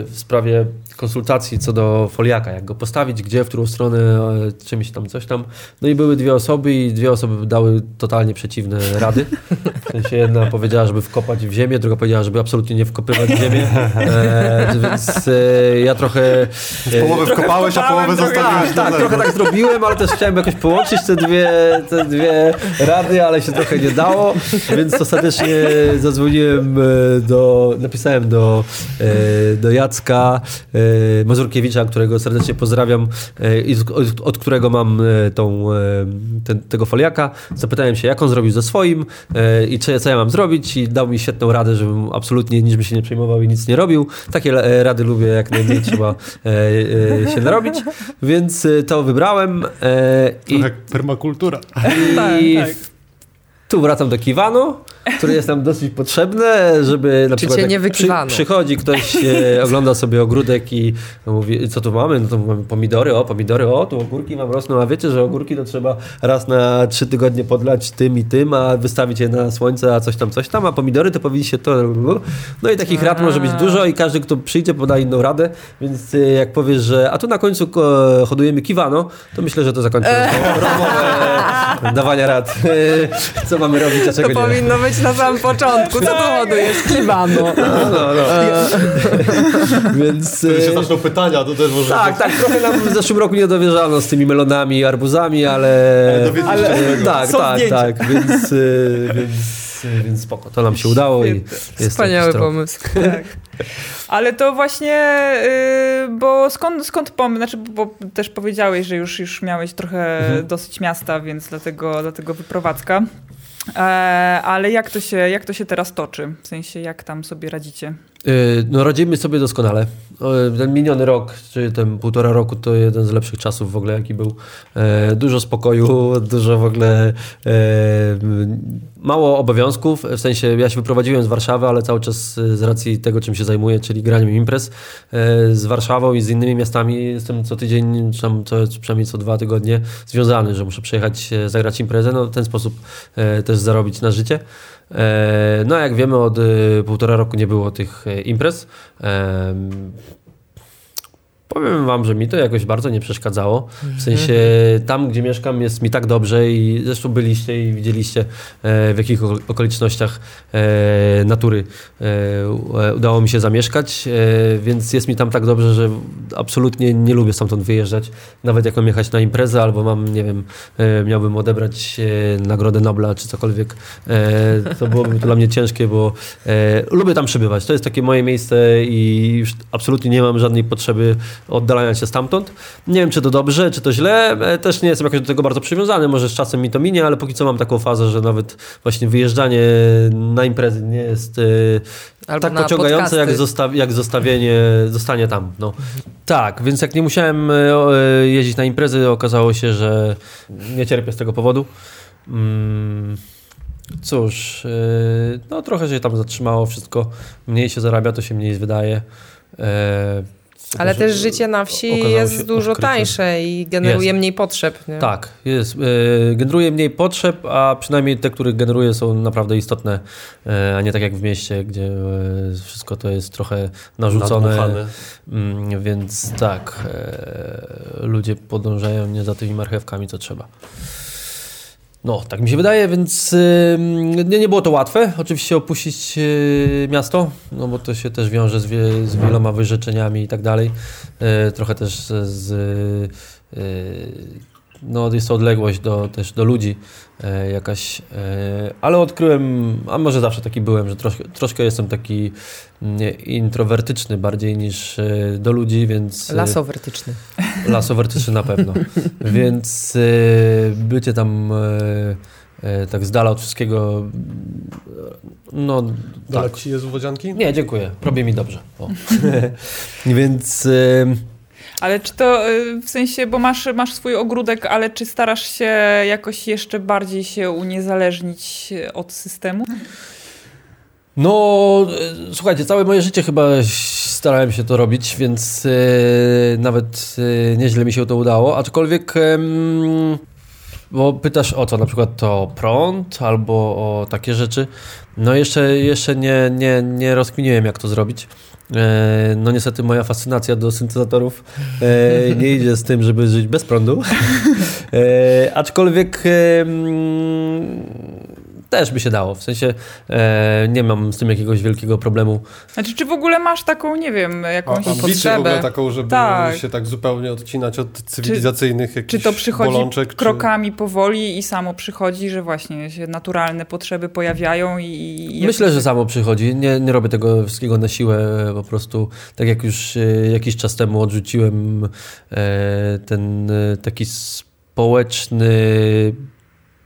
w sprawie konsultacji co do foliaka, jak go postawić, gdzie, w którą stronę, e, czymś tam, coś tam. No i były dwie osoby i dwie osoby dały totalnie przeciwne rady. W sensie jedna powiedziała, żeby wkopać w ziemię, druga powiedziała, żeby absolutnie nie wkopywać w ziemię. E, więc e, ja trochę... e, Połowę wkopałeś, a połowę zostawiłeś tak, na tak, trochę tak zrobiłem, ale też chciałem jakoś połączyć te dwie, te dwie rady, ale się trochę nie dało, więc ostatecznie zadzwoniłem e, do, napisałem do, e, do Jacka, e, Mazurkiewicza, którego serdecznie pozdrawiam e, i od, którego mam e, tą, e, ten, tego foliaka. Zapytałem się, jak on zrobił ze swoim e, i co, co ja mam zrobić i dał mi świetną radę, żebym absolutnie nic by się nie przejmował i nic nie robił. Takie e, rady lubię, jak najmniej trzeba e, e, się narobić, więc e, to wybrałem e, i, Jak permakultura. i tak. Tu wracam do kiwanu, który jest nam dosyć potrzebny, żeby na Czy przykład cię nie? Przy, przychodzi ktoś, e, ogląda sobie ogródek i mówi, co tu mamy? No to mamy pomidory, o pomidory, o tu ogórki wam rosną, a wiecie, że ogórki to trzeba raz na trzy tygodnie podlać tym i tym, a wystawić je na słońce, a coś tam, coś tam, a pomidory to powinniście to... No i takich rad może być dużo i każdy, kto przyjdzie, poda inną radę, więc e, jak powiesz, że a tu na końcu ko- hodujemy kiwano, to myślę, że to zakończy rozmowę, dawania rad. Co mamy robić, a To czego nie. powinno być na samym początku. Co tu hodujesz? Kiwano. No, no, no. Więc... Wtedy się e, zaczną pytania, to też może Tak, tak, trochę nam w zeszłym roku nie dowierzano z tymi melonami i arbuzami, ale... ale tego. tak, Są tak, zdjęcia. tak, więc, y, więc, więc spoko, to nam się udało i jest Wspaniały pomysł. Tak. Ale to właśnie, y, bo skąd, skąd pomysł, znaczy, bo też powiedziałeś, że już, już miałeś trochę Mhm. dosyć miasta, więc dlatego, dlatego wyprowadzka. E, ale jak to, się, jak to się teraz toczy? W sensie, jak tam sobie radzicie? Y, No radzimy sobie doskonale. Ten miniony rok, czy ten półtora roku to jeden z lepszych czasów w ogóle jaki był. E, Dużo spokoju, dużo w ogóle e, mało obowiązków. W sensie ja się wyprowadziłem z Warszawy, ale cały czas e, z racji tego czym się zajmuję, czyli graniem imprez z Warszawą i z innymi miastami jestem co tydzień, czy co, przynajmniej co dwa tygodnie związany, że muszę przyjechać, e, zagrać imprezę. No w ten sposób też zarobić na życie. E, No, jak wiemy, od e, półtora roku nie było tych e, imprez. Em, Powiem wam, że mi to jakoś bardzo nie przeszkadzało. W sensie tam, gdzie mieszkam, jest mi tak dobrze i zresztą byliście i widzieliście e, w jakich okolicznościach e, natury e, udało mi się zamieszkać, więc jest mi tam tak dobrze, że absolutnie nie lubię stamtąd wyjeżdżać. Nawet jak mam jechać na imprezę albo mam, nie wiem, miałbym odebrać Nagrodę Nobla czy cokolwiek, to byłoby to dla mnie ciężkie, bo lubię tam przebywać. To jest takie moje miejsce i już absolutnie nie mam żadnej potrzeby oddalania się stamtąd. Nie wiem, czy to dobrze, czy to źle. E, Też nie jestem jakoś do tego bardzo przywiązany. Może z czasem mi to minie, ale póki co mam taką fazę, że nawet właśnie wyjeżdżanie na imprezy nie jest e, Albo tak pociągające, jak, jak zostawienie, zostanie tam. No. Tak, więc jak nie musiałem e, jeździć na imprezy, okazało się, że nie cierpię z tego powodu. Mm, cóż, no trochę się tam zatrzymało wszystko. Mniej się zarabia, to się mniej wydaje. Ale też życie na wsi okazało się jest dużo odkrycie. tańsze i generuje Jest. mniej potrzeb. Nie? Tak, jest. E, generuje mniej potrzeb, a przynajmniej te, które generuje są naprawdę istotne, e, a nie tak jak w mieście, gdzie e, wszystko to jest trochę narzucone. Nadmuchane. Mm, więc tak, ludzie podążają nie za tymi marchewkami, co trzeba. No, tak mi się wydaje, więc nie, nie było to łatwe. Oczywiście opuścić y, miasto, no bo to się też wiąże z, wie, z wieloma wyrzeczeniami i tak dalej. Y, trochę też z, z y, no jest to odległość do, też do ludzi e, jakaś, e, ale odkryłem, a może zawsze taki byłem, że troszkę, troszkę jestem taki nie, introwertyczny bardziej niż e, do ludzi, więc... e, Lasowertyczny. Lasowertyczny na pewno. Więc e, bycie tam e, e, tak z dala od wszystkiego, no Dala tak. ci jest wodzianki? Nie, dziękuję. Robi mi dobrze. Więc e, Ale czy to y, w sensie, bo masz, masz swój ogródek, ale czy starasz się jakoś jeszcze bardziej się uniezależnić od systemu? no e, słuchajcie, całe moje życie chyba starałem się to robić, więc nawet nieźle mi się to udało, aczkolwiek em, bo pytasz o co, na przykład to o prąd albo o takie rzeczy. No jeszcze, jeszcze nie, nie, nie rozkminiłem jak to zrobić. E, No niestety moja fascynacja do syntezatorów e, nie idzie z tym, żeby żyć bez prądu. E, Aczkolwiek też by się dało. W sensie e, nie mam z tym jakiegoś wielkiego problemu. Znaczy, czy w ogóle masz taką, nie wiem, jakąś w potrzebę? ogóle taką, żeby Tak. się tak zupełnie odcinać od cywilizacyjnych Czy jakichś to przychodzi bolączek? krokami powoli i samo przychodzi, że właśnie się naturalne potrzeby pojawiają i... i Myślę, że samo przychodzi. Nie, nie robię tego wszystkiego na siłę. Po prostu, tak jak już e, jakiś czas temu odrzuciłem e, ten e, taki społeczny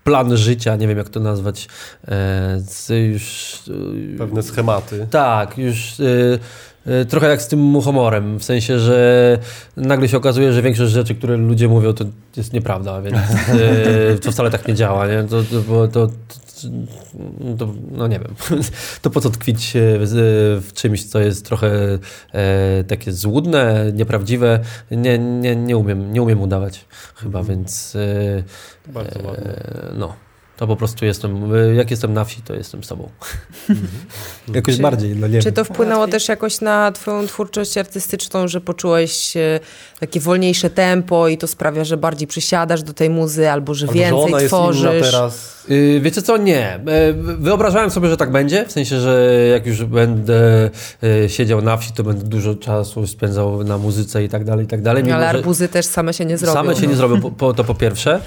plan życia, nie wiem jak to nazwać, e, już... e, Pewne schematy. Tak, już y, trochę jak z tym humorem, w sensie, że nagle się okazuje, że większość rzeczy, które ludzie mówią, to jest nieprawda, więc to wcale tak nie działa, nie? To, to, bo to, to, no nie wiem, to po co tkwić w, czymś, co jest trochę e, takie złudne, nieprawdziwe, nie, nie, nie, umiem, nie umiem udawać chyba, więc e, Bardzo e, no. To po prostu jestem, jak jestem na wsi, to jestem sobą. Jakoś Czy- bardziej, no nie Czy wiem. to wpłynęło też jakoś na twoją twórczość artystyczną, że poczułeś e, takie wolniejsze tempo i to sprawia, że bardziej przysiadasz do tej muzy, albo że Albo, że więcej ona jest inna tworzysz? teraz. Yy, Wiecie co? Nie. E, Wyobrażałem sobie, że tak będzie. W sensie, że jak już będę e, siedział na wsi, to będę dużo czasu spędzał na muzyce i tak dalej, i tak dalej. Mimo, Ale że arbuzy też same się nie zrobią. Same się no. nie zrobią, po, po, to po pierwsze.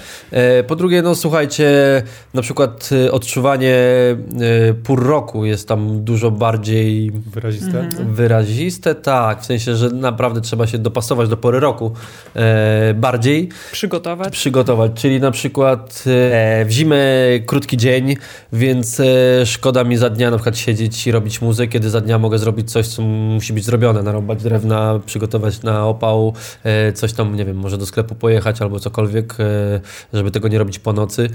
Po drugie, no słuchajcie, na przykład e, odczuwanie e, pór roku jest tam dużo bardziej Wyraziste. wyraziste. Tak, w sensie, że naprawdę trzeba się dopasować do pory roku e, bardziej Przygotować. przygotować, czyli na przykład e, w zimę krótki dzień, więc e, szkoda mi za dnia na przykład siedzieć i robić muzykę, kiedy za dnia mogę zrobić coś, co musi być zrobione, narąbać drewna, przygotować na opał, e, coś tam, nie wiem, może do sklepu pojechać albo cokolwiek, e, żeby tego nie robić po nocy,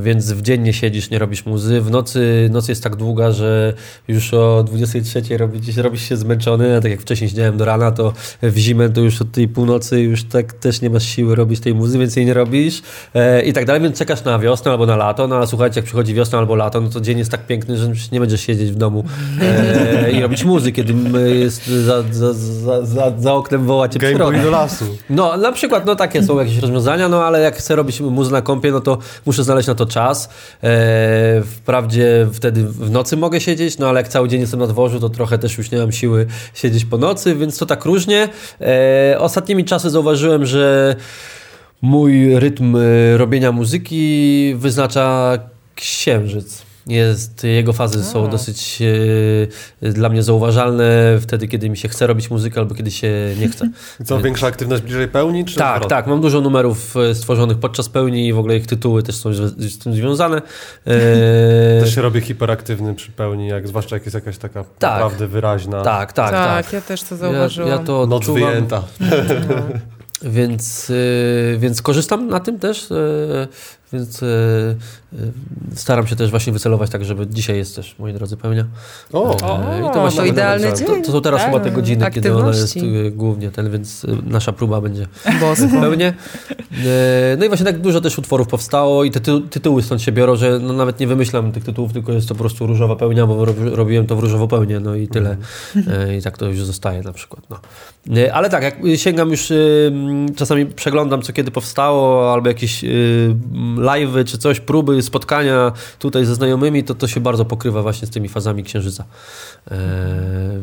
więc w dzień nie siedzisz, nie robisz muzy, w nocy, noc jest tak długa, że już o 23 robisz, robisz się zmęczony, a tak jak wcześniej siedziałem do rana, to w zimę to już od tej północy już tak też nie masz siły robić tej muzy, więc jej nie robisz e, i tak dalej, więc czekasz na wiosnę albo na lato, no ale słuchajcie, jak przychodzi wiosna albo lato, no to dzień jest tak piękny, że nie będziesz siedzieć w domu e, i robić muzy, kiedy jest za, za, za, za, za oknem woła cię Game przyroda. Do lasu. No, na przykład, no takie są jakieś rozwiązania, no ale jak chcę robić muzę na kąpie, no to muszę znaleźć na to czas. E, wprawdzie wtedy w nocy mogę siedzieć, no ale jak cały dzień jestem na dworzu, to trochę też już nie mam siły siedzieć po nocy, więc to tak różnie. E, ostatnimi czasy zauważyłem, że mój rytm e, robienia muzyki wyznacza księżyc. Jest, jego fazy są dosyć e, dla mnie zauważalne wtedy, kiedy mi się chce robić muzykę albo kiedy się nie chce. I Co, większa aktywność bliżej pełni? Czy Tak, tak. Mam dużo numerów e, stworzonych podczas pełni i w ogóle ich tytuły też są zwe- z tym związane. E, Też się robię hiperaktywny przy pełni, jak, zwłaszcza jak jest jakaś taka naprawdę wyraźna tak, tak, tak. Tak, ja też to Ja, zauważyłam. ja to noc odczuwam, wyjęta. więc, e, więc korzystam na tym też, więc e, staram się też właśnie wycelować tak, żeby dzisiaj jest też, moi drodzy, pełnia. O, O, E, i to właśnie idealny to, dzień. to są teraz Tak. chyba te godziny, kiedy ona jest Aktywności. głównie ten, więc nasza próba będzie Bosko. pełnie. No i właśnie tak dużo też utworów powstało i te ty tytuły stąd się biorą, że no nawet nie wymyślam tych tytułów, tylko jest to po prostu różowa pełnia, bo rob robiłem to w różowo pełnię, no i tyle. I tak to już zostaje na przykład. No. Ale tak, jak sięgam już, czasami przeglądam, co kiedy powstało, albo jakieś live'y, czy coś, próby, spotkania tutaj ze znajomymi, to to się bardzo pokrywa właśnie z tymi fazami Księżyca. E,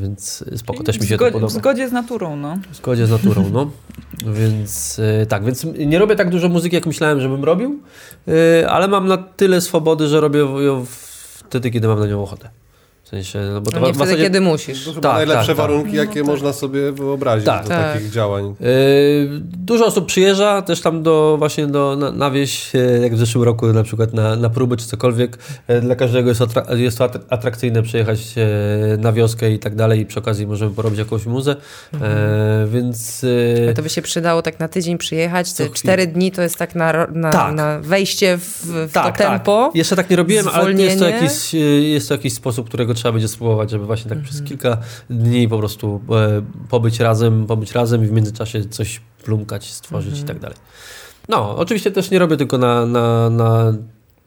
Więc spoko, też mi się w, to podoba. w zgodzie z naturą, no. W zgodzie z naturą, no. Więc e, tak, więc nie robię tak dużo muzyki, jak myślałem, żebym robił, e, ale mam na tyle swobody, że robię ją wtedy, kiedy mam na nią ochotę. W sensie, no bo to A nie w wtedy, zasadzie- kiedy musisz. To chyba Tak, najlepsze tak, tak. warunki, jakie można sobie wyobrazić Tak. do Tak. takich działań. Yy, Dużo osób przyjeżdża też tam do właśnie do, na, na wieś, e, jak w zeszłym roku na przykład na, na próby czy cokolwiek. E, Dla każdego jest, atra- jest to atr- atrakcyjne przyjechać e, na wioskę i tak dalej i przy okazji możemy porobić jakąś muzę, e, więc... e, To by się przydało tak na tydzień przyjechać. Te cztery dni to jest tak na, na, Tak. na wejście w, w tak, to tempo. Tak. Jeszcze tak nie robiłem, ale jest to, zwolnienie. jakiś, jest to jakiś sposób, którego trzeba będzie spróbować, żeby właśnie tak przez kilka dni po prostu e, pobyć razem, pobyć razem i w międzyczasie coś plumkać, stworzyć i tak dalej. No, oczywiście też nie robię tylko na, na, na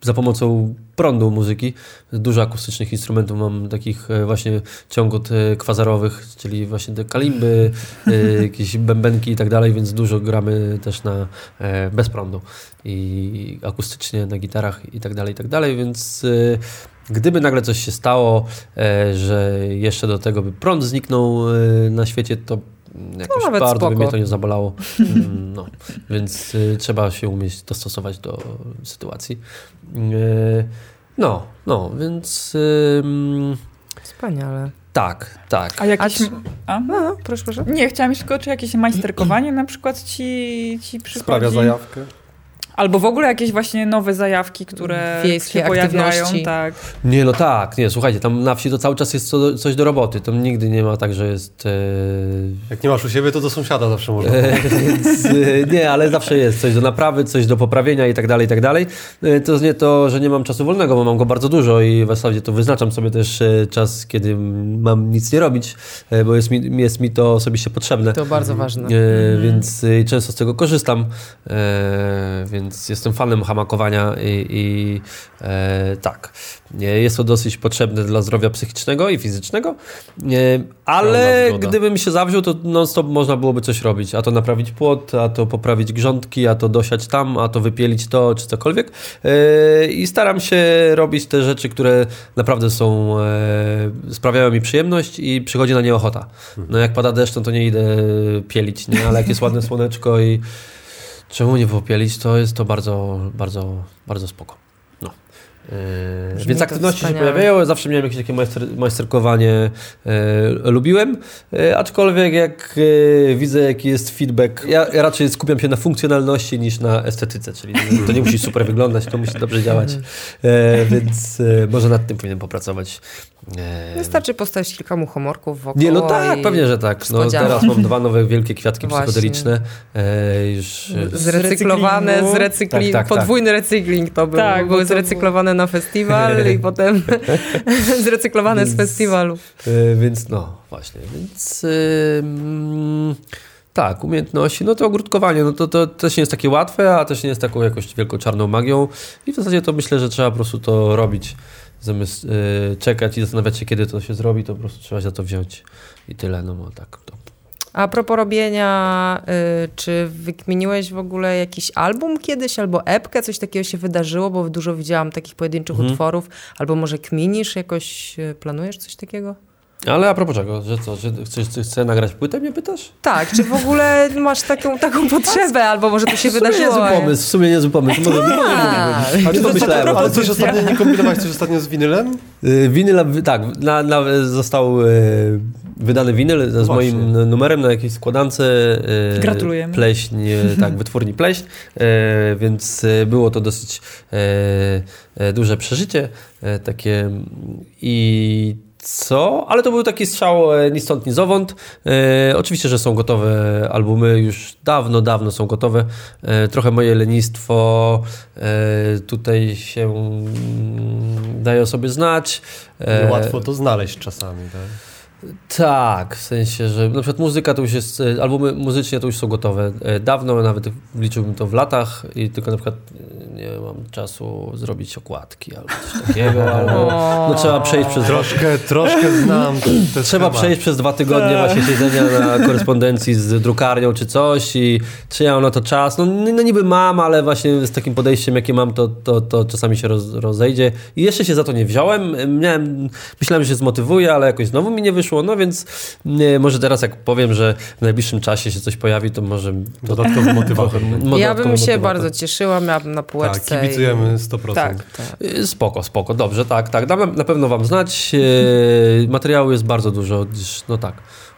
za pomocą prądu muzyki. Dużo akustycznych instrumentów mam takich e, właśnie ciągot e, kwazarowych, czyli właśnie te kalimby, e, jakieś bębenki i tak dalej, więc dużo gramy też na bez prądu i akustycznie na gitarach i tak dalej, i tak dalej, więc gdyby nagle coś się stało, e, że jeszcze do tego by prąd zniknął e, na świecie, to jakoś nawet bardzo by spoko. mnie to nie zabolało. Mm, No, więc y, trzeba się umieć dostosować do sytuacji. No, no, więc Wspaniale. tak, tak. A jakieś... A? No, no, proszę, proszę. Nie, chciałam jeszcze tylko, czy jakieś majsterkowanie na przykład ci, ci przychodzi? Sprawia zajawkę. Albo w ogóle jakieś właśnie nowe zajawki, które Wiejskie się pojawiają. aktywności. Tak. Nie, no tak, nie, słuchajcie, tam na wsi to cały czas jest co, coś do roboty. Tam nigdy nie ma tak, że jest. E, Jak nie masz u siebie, to do sąsiada zawsze można. E, Więc e, nie, ale zawsze jest coś do naprawy, coś do poprawienia i tak dalej, i tak dalej. E, To nie to, że nie mam czasu wolnego, bo mam go bardzo dużo i w zasadzie to wyznaczam sobie też e, czas, kiedy mam nic nie robić, e, bo jest mi, jest mi to osobiście potrzebne. To bardzo ważne. E, Więc e, często z tego korzystam, e, więc jestem fanem hamakowania i, i e, tak. Jest to dosyć potrzebne dla zdrowia psychicznego i fizycznego, e, ale gdybym się zawziął, to non-stop można byłoby coś robić. A to naprawić płot, a to poprawić grządki, a to dosiać tam, a to wypielić to, czy cokolwiek. E, I staram się robić te rzeczy, które naprawdę są, e, sprawiają mi przyjemność i przychodzi na nie ochota. No jak pada deszcz, no to nie idę pielić, nie? ale jak jest ładne słoneczko i czemu nie popielić, to jest to bardzo, bardzo, bardzo spoko. Brzmi więc aktywności się pojawiają, zawsze miałem jakieś takie majster, majsterkowanie, e, lubiłem, e, aczkolwiek jak e, widzę jaki jest feedback, ja, ja raczej skupiam się na funkcjonalności niż na estetyce, czyli to nie musi super wyglądać, to musi dobrze działać, e, więc e, może nad tym powinienem popracować. E, Wystarczy postawić kilka mu homorków wokół. nie, no tak, pewnie, że tak. No, teraz mam dwa nowe wielkie kwiatki Właśnie. psychodeliczne. E, już, Zrecyklowane, recyklingu. z recykli... Tak, tak, tak. podwójny recykling to był. Tak, były to zrecyklowane na festiwal i potem zrecyklowane z Więc- festiwalu. E, więc no, właśnie, więc mm, tak, umiejętności, no to ogródkowanie, no to, to też nie jest takie łatwe, a też nie jest taką jakoś wielką czarną magią i w zasadzie to myślę, że trzeba po prostu to robić, zamiast e, czekać i zastanawiać się, kiedy to się zrobi, to po prostu trzeba się za to wziąć i tyle, no bo tak to. A propos robienia, y, czy wykminiłeś w ogóle jakiś album kiedyś, albo epkę, coś takiego się wydarzyło, bo dużo widziałam takich pojedynczych Mhm. utworów, albo może kminisz, jakoś y, planujesz coś takiego? Ale a propos czego, że co, że chcesz, chcesz, chcesz nagrać płytę, mnie pytasz? Tak, czy w ogóle masz taką, taką potrzebę, albo może to się W sumie wydarzyło? niezły pomysł, w sumie niezły pomysł, może, może Tak. nie wiem. Nie pomyślałem o Ale coś ostatnio nie kombinowałeś coś ostatnio z winylem? Y, Winyl, tak, na, na, został y, wydany winyl z Właśnie. moim numerem na jakiejś składance. y, Gratulujemy. Pleśń, y, tak, wytwórni Pleśń, y, więc y, było to dosyć duże przeżycie takie i co? Ale to był taki strzał e, ni stąd, ni zowąd. E, oczywiście, że są gotowe albumy, już dawno, dawno są gotowe. E, trochę moje lenistwo e, tutaj się mm, daje o sobie znać. E, Łatwo to znaleźć czasami, tak? Tak, w sensie, że na przykład muzyka to już jest, e, albumy muzycznie to już są gotowe. E, Dawno, nawet liczyłbym to w latach i tylko na przykład e, nie mam czasu zrobić okładki albo coś takiego, albo no, trzeba przejść przez Troszkę, troszkę znam Trzeba schematy. przejść przez dwa tygodnie właśnie siedzenia na korespondencji z drukarnią czy coś i czy ja mam na to czas. No, no niby mam, ale właśnie z takim podejściem, jakie mam, to, to, to czasami się roz, rozejdzie. I jeszcze się za to nie wziąłem. Miałem, myślałem, że się zmotywuję, ale jakoś znowu mi nie wyszło. No więc nie, może teraz jak powiem, że w najbliższym czasie się coś pojawi, to może... To Dodatkowy motywator. Ja bym się motywator. bardzo cieszyła, miałabym na Tak, półeczce. i- kibicujemy 100%. Tak. tak. Y, Spoko, spoko, dobrze, tak, tak. Dam na pewno wam znać. E, Materiału jest bardzo dużo, gdyż, no tak,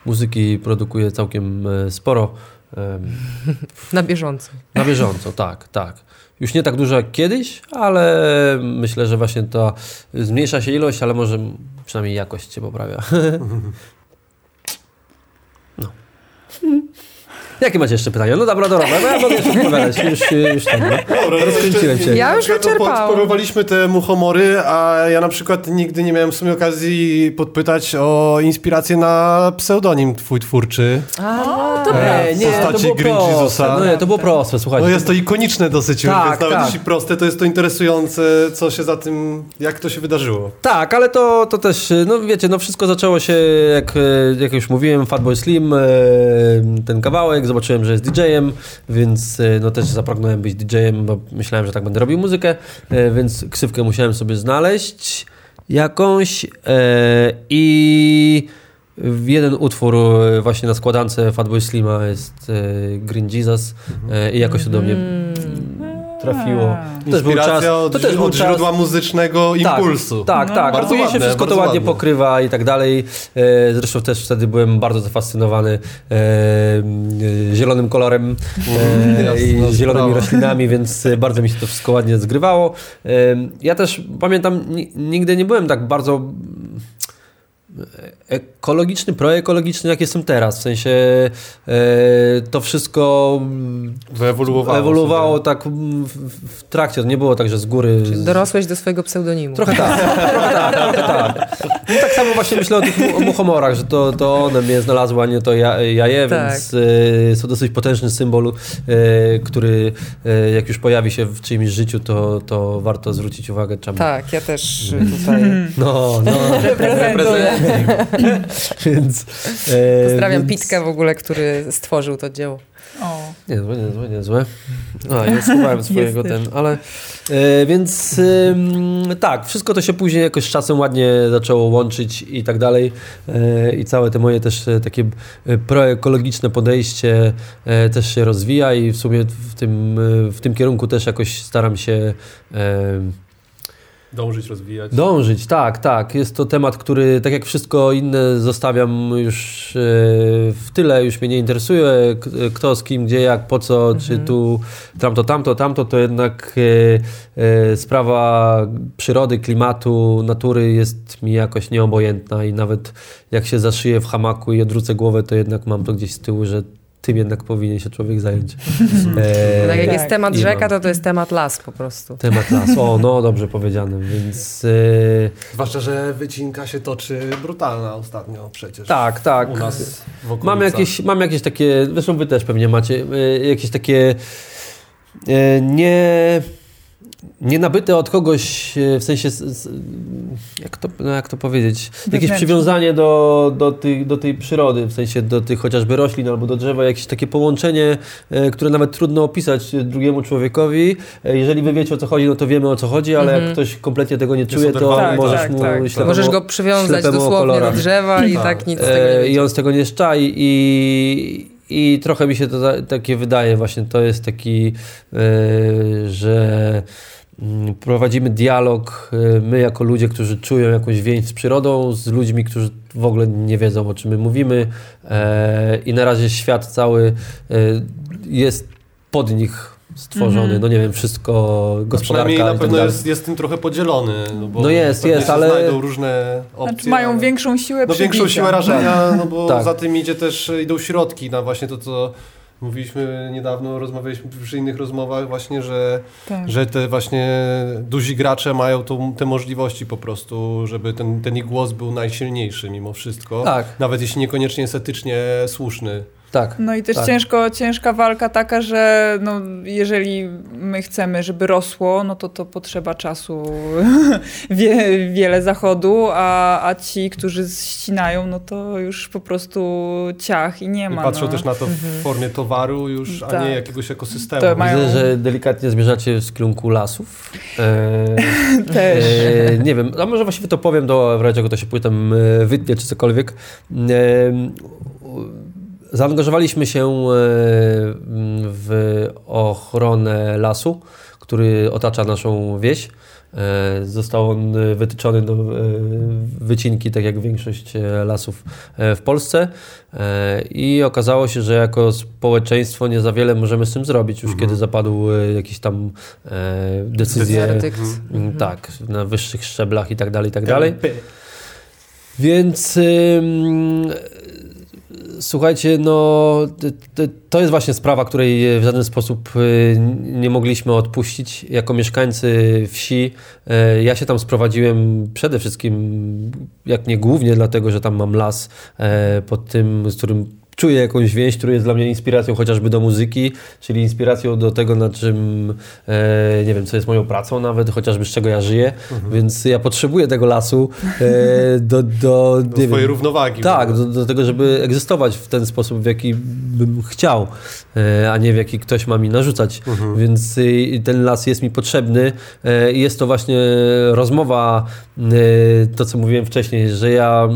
muzyki produkuję całkiem e, sporo. Na bieżąco. Na bieżąco, tak, tak. Już nie tak dużo jak kiedyś, ale myślę, że właśnie ta zmniejsza się ilość, ale może przynajmniej jakość się poprawia. Jakie macie jeszcze pytania? No dobra, dobra, no ja mogę jeszcze odpowiadać. Już, już tam, no. Dobra, Rozkręciłem się. Ja już no, wyczerpałam. Podporowaliśmy te muchomory, a ja na przykład nigdy nie miałem w sumie okazji podpytać o inspirację na pseudonim twój twórczy. A, to E, Nie, nie, to postaci było proste. No nie, to było proste, słuchajcie. No jest to ikoniczne dosyć, Tak, więc nawet tak. jeśli proste, to jest to interesujące, co się za tym, jak to się wydarzyło. Tak, ale to, to też, no wiecie, no wszystko zaczęło się, jak, jak już mówiłem, Fatboy Slim, e, ten kawałek, zobaczyłem, że jest DJ-em, więc e, no też zapragnąłem być DJ-em, bo myślałem, że tak będę robił muzykę, e, więc ksywkę musiałem sobie znaleźć jakąś e, i jeden utwór właśnie na składance Fatboy Slima jest Green Jesus i jakoś to do mnie trafiło. To też był czas, od, to też był od czas, źródła muzycznego impulsu. tak, tak, tak. Bardzo Później się ładne, wszystko to ładnie ładne. pokrywa i tak dalej. E, Zresztą też wtedy byłem bardzo zafascynowany e, e, zielonym kolorem e, i zielonymi sprawa. roślinami, więc e, bardzo mi się to wszystko ładnie zgrywało. E, Ja też pamiętam, ni- nigdy nie byłem tak bardzo ekologiczny, proekologiczny, jak jestem teraz. W sensie e, to wszystko Wyewoluowało. ewoluowało tak w, w- trakcie. To nie było tak, że z góry... dorosłeś do swojego pseudonimu. Trochę tak, trochę tak, trochę tak. No, tak samo właśnie myślę o tych muchomorach, że to, to one mnie znalazły, a nie to ja, ja je, Tak. więc e, są dosyć potężny symbol, e, który e, jak już pojawi się w czyimś życiu, to, to warto zwrócić uwagę czemu. Tak, ja też tutaj No, no. Reprezentuję. Więc, e, pozdrawiam więc- Pitkę w ogóle, który stworzył to dzieło. O. Niezłe, niezłe, niezłe. A, ja schowałem swojego ten, ale... E, więc ym, tak, wszystko to się później jakoś z czasem ładnie zaczęło łączyć i tak dalej. E, I całe te moje też e, takie e, proekologiczne podejście e, też się rozwija i w sumie w tym, e, w tym kierunku też jakoś staram się e, Dążyć, rozwijać. Dążyć, tak, tak. Jest to temat, który tak jak wszystko inne zostawiam już e, w tyle, już mnie nie interesuje k- kto z kim, gdzie, jak, po co, czy tu tamto, tamto, tamto, to jednak e, e, sprawa przyrody, klimatu, natury jest mi jakoś nieobojętna i nawet jak się zaszyję w hamaku i odwrócę głowę, to jednak mam to gdzieś z tyłu, że tym jednak powinien się człowiek zająć. E, Tak jak Tak. jest temat i rzeka, to to jest temat las po prostu. Temat las. O, no dobrze powiedziane, więc... E, Zwłaszcza, że wycinka się toczy brutalna ostatnio przecież. Tak, tak. U nas w. Mam jakieś, mam jakieś takie, zresztą wy też pewnie macie, e, jakieś takie e, nie, nie nabyte od kogoś, e, w sensie, jak to, no jak to powiedzieć, jakieś przywiązanie do, do, tej, do tej przyrody, w sensie do tych chociażby roślin albo do drzewa, jakieś takie połączenie, e, które nawet trudno opisać drugiemu człowiekowi. E, Jeżeli wy wiecie o co chodzi, no to wiemy o co chodzi, ale jak ktoś kompletnie tego nie czuje, to. Tak, możesz tak, mu tak. ślepemu- Możesz go przywiązać dosłownie do drzewa i Tak. tak nic z tego nie E. I on z tego nie szczai i, i trochę mi się to takie wydaje, właśnie to jest taki, e, że mm, prowadzimy dialog, e, my jako ludzie, którzy czują jakąś więź z przyrodą, z ludźmi, którzy w ogóle nie wiedzą o czym my mówimy e, i na razie świat cały e, jest pod nich stworzony, Mhm. no nie wiem, wszystko, gospodarka Przynajmniej na tak pewno jest, jest tym trochę podzielony. No, bo No jest, jest, ale- znajdą różne opcje. Znaczy mają ale- większą siłę No większą siłę rażenia, no bo Tak. za tym idzie też, idą środki na właśnie to, co mówiliśmy niedawno, rozmawialiśmy przy innych rozmowach właśnie, że, Tak. że te właśnie duzi gracze mają tą, te możliwości po prostu, żeby ten, ten ich głos był najsilniejszy mimo wszystko. Tak, Nawet jeśli niekoniecznie jest etycznie słuszny. Tak. No i też Tak. ciężko, ciężka walka taka, że no, jeżeli my chcemy, żeby rosło, no to to potrzeba czasu, wie, wiele zachodu, a, a ci, którzy ścinają, no to już po prostu ciach i nie I ma. patrzą no. też na to w formie towaru już, a Tak. nie jakiegoś ekosystemu. To mają- Widzę, że delikatnie zmierzacie w kierunku lasów. E, Też. e, nie wiem, a może właściwie to powiem, do, w razie czego to się później tam e, wytnie, czy cokolwiek. E, zaangażowaliśmy się e, w ochronę lasu, który otacza naszą wieś. E, Został on wytyczony do e, wycinki, tak jak większość lasów w Polsce. I okazało się, że jako społeczeństwo nie za wiele możemy z tym zrobić, już kiedy zapadły jakieś tam decyzje. Mm, Tak, na wyższych szczeblach i tak dalej, i tak dalej. Więc Słuchajcie, no to jest właśnie sprawa, której w żaden sposób y, nie mogliśmy odpuścić. Jako mieszkańcy wsi, y, ja się tam sprowadziłem przede wszystkim, jak nie głównie dlatego, że tam mam las y, pod tym, z którym czuję jakąś więź, która jest dla mnie inspiracją chociażby do muzyki, czyli inspiracją do tego, na czym, e, nie wiem, co jest moją pracą nawet, chociażby z czego ja żyję, mhm. więc ja potrzebuję tego lasu e, do, do, do swojej wiem, równowagi. Tak, do, do, tego, żeby egzystować w ten sposób, w jaki bym chciał, e, a nie w jaki ktoś ma mi narzucać, mhm. więc e, ten las jest mi potrzebny e, i jest to właśnie rozmowa, e, to co mówiłem wcześniej, że ja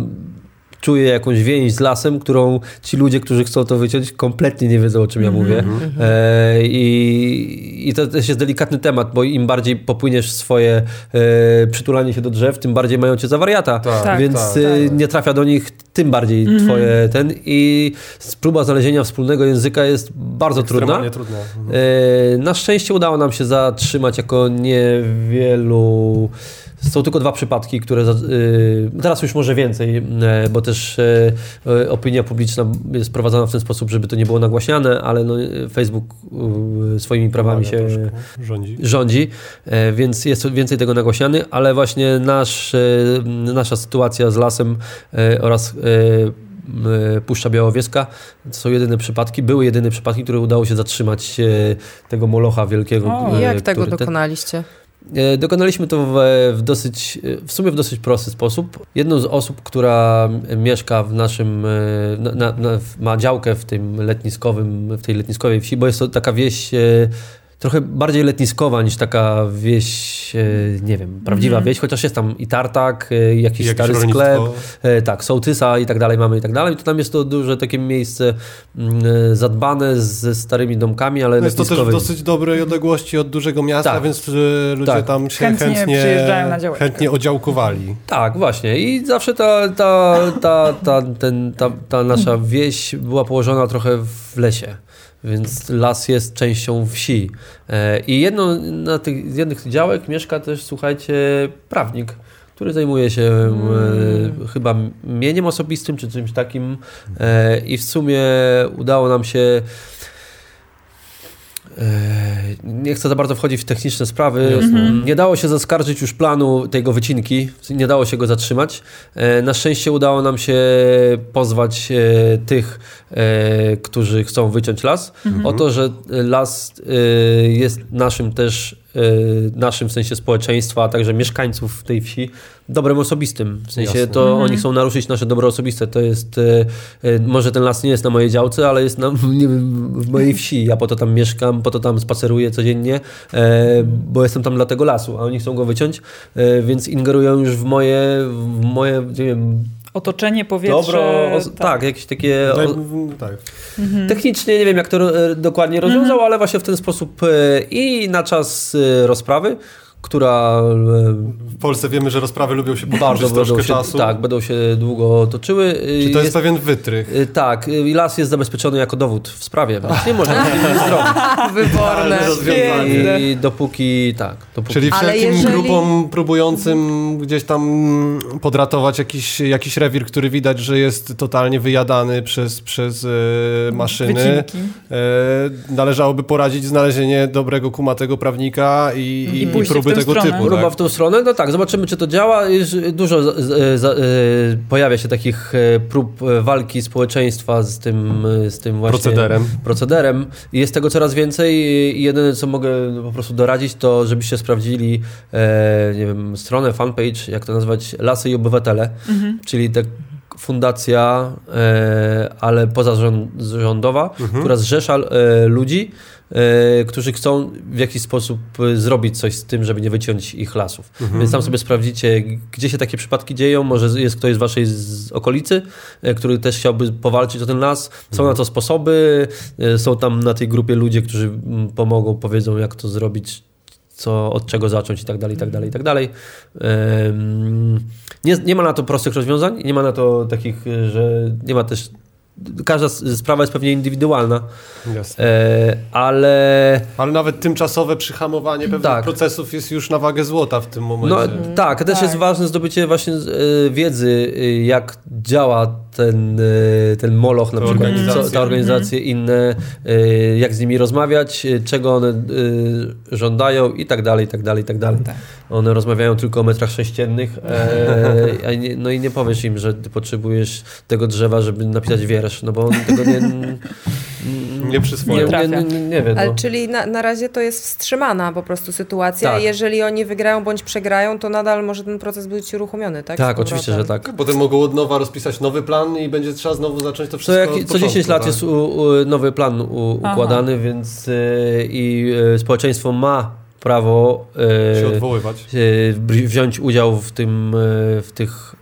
czuję jakąś więź z lasem, którą ci ludzie, którzy chcą to wyciąć, kompletnie nie wiedzą, o czym ja mhm. mówię. Mm -hmm. e, i, I to też jest delikatny temat, bo im bardziej popłyniesz swoje e, przytulanie się do drzew, tym bardziej mają cię za wariata. Tak, tak Więc tak, e, tak. nie trafia do nich tym bardziej mm -hmm. twoje ten. I próba znalezienia wspólnego języka jest bardzo trudna. trudna. Mhm. E, na szczęście udało nam się zatrzymać jako niewielu są tylko dwa przypadki, które y, teraz już może więcej, e, bo też e, opinia publiczna jest prowadzona w ten sposób, żeby to nie było nagłaśniane, ale no, Facebook swoimi prawami się rządzi. rządzi, więc jest więcej tego nagłaśniany, ale właśnie nasz, nasza sytuacja z lasem oraz Puszcza Białowieska. To są jedyne przypadki, były jedyne przypadki, które udało się zatrzymać tego molocha wielkiego. O, jak tego dokonaliście? Ten, dokonaliśmy to w, w, dosyć, w sumie w dosyć prosty sposób. Jedną z osób, która mieszka w naszym, e, na, na, ma działkę w tym letniskowym, w tej letniskowej wsi, bo jest to taka wieś e, trochę bardziej letniskowa niż taka wieś, e, nie wiem, prawdziwa mm. wieś, chociaż jest tam i tartak, e, i jakiś I stary sklep, e, tak, sołtysa i tak dalej mamy i tak dalej. To tam jest to duże takie miejsce mm, zadbane ze starymi domkami, ale no Jest to też w dosyć dobrej odległości od dużego miasta, tak. więc ludzie tak. tam się chętnie, chętnie, chętnie odziałkowali. Tak, właśnie i zawsze ta, ta, ta, ta, ten, ta, ta nasza wieś była położona trochę w lesie więc las jest częścią wsi. E, I jedno, na tych, z jednych działek mieszka też, słuchajcie, prawnik, który zajmuje się mm. chyba mieniem osobistym czy czymś takim. E, I w sumie udało nam się nie chcę za bardzo wchodzić w techniczne sprawy. Mhm. Nie dało się zaskarżyć już planu tego wycinki, nie dało się go zatrzymać. E, na szczęście udało nam się pozwać e, tych, e, którzy chcą wyciąć las, mhm. o to, że las jest naszym też naszym w sensie społeczeństwa, a także mieszkańców tej wsi dobrem osobistym. W sensie Jasne. to mhm. oni chcą naruszyć nasze dobro osobiste. To jest, y, y, może ten las nie jest na mojej działce, ale jest na, wiem, w mojej wsi. Ja po to tam mieszkam, po to tam spaceruję codziennie, e, bo jestem tam dla tego lasu, a oni chcą go wyciąć, e, więc ingerują już w moje, w moje nie wiem, otoczenie, powietrze. Dobro, tak. tak, jakieś takie. O, tak. Mhm. Technicznie nie wiem, jak to e, dokładnie rozwiązał, mhm. ale właśnie w ten sposób e, i na czas e, rozprawy która... W Polsce wiemy, że rozprawy lubią się bardzo troszkę się, czasu. Tak, będą się długo toczyły. Czy to jest, jest pewien wytrych? Y, tak, i las jest zabezpieczony jako dowód w sprawie, więc nie można nic zrobić. Wyborne. I dopóki, tak. Dopóki. Czyli wszelkim jeżeli... grupom próbującym gdzieś tam podratować jakiś, jakiś rewir, który widać, że jest totalnie wyjadany przez, przez e, maszyny, e, należałoby poradzić znalezienie dobrego, kumatego prawnika i, i, i, i próby tego stronę. typu. Próba tak? w tą stronę, no tak, zobaczymy czy to działa. Dużo z, z, z, e, pojawia się takich e, prób e, walki społeczeństwa z tym, z tym właśnie procederem. procederem. I jest tego coraz więcej i jedyne co mogę po prostu doradzić to, żebyście sprawdzili e, nie wiem, stronę, fanpage, jak to nazwać, Lasy i Obywatele, mhm. czyli te fundacja, e, ale pozarządowa, mhm. która zrzesza e, ludzi, którzy chcą w jakiś sposób e, zrobić coś z tym, żeby nie wyciąć ich lasów. Mhm. Więc tam sobie sprawdzicie, gdzie się takie przypadki dzieją. Może jest ktoś z waszej z okolicy, e, który też chciałby powalczyć o ten las. Są mhm. na to sposoby. Są tam na tej grupie ludzie, którzy pomogą, powiedzą, jak to zrobić, co, od czego zacząć i tak dalej, i tak dalej, i tak dalej. Nie, nie ma na to prostych rozwiązań, nie ma na to takich, że nie ma też każda sprawa jest pewnie indywidualna, Jasne. e, ale Ale nawet tymczasowe przyhamowanie pewnych Tak. procesów jest już na wagę złota w tym no, momencie. tak, też jest ważne zdobycie właśnie e, wiedzy, e, jak działa ten, e, ten moloch, na Te przykład, organizacje. co, te organizacje inne, e, jak z nimi rozmawiać, czego one e, żądają i tak dalej, i tak dalej, i tak dalej. One rozmawiają tylko o metrach sześciennych, e, nie, no i nie powiesz im, że ty potrzebujesz tego drzewa, żeby napisać wiersz, no bo on tego nie, nie nie, przyswoją. nie, trafia. nie, nie, nie wie. Ale No. czyli na, na razie to jest wstrzymana po prostu sytuacja. Tak. Jeżeli oni wygrają bądź przegrają, to nadal może ten proces być uruchomiony, tak? Tak, oczywiście, że tak. Potem mogą od nowa rozpisać nowy plan i będzie trzeba znowu zacząć to wszystko jak, od co początku, 10 lat tak? jest u, u, nowy plan u, Aha. układany, więc y, i y, społeczeństwo ma prawo się odwoływać. y, br- wziąć udział w tym, y, w tych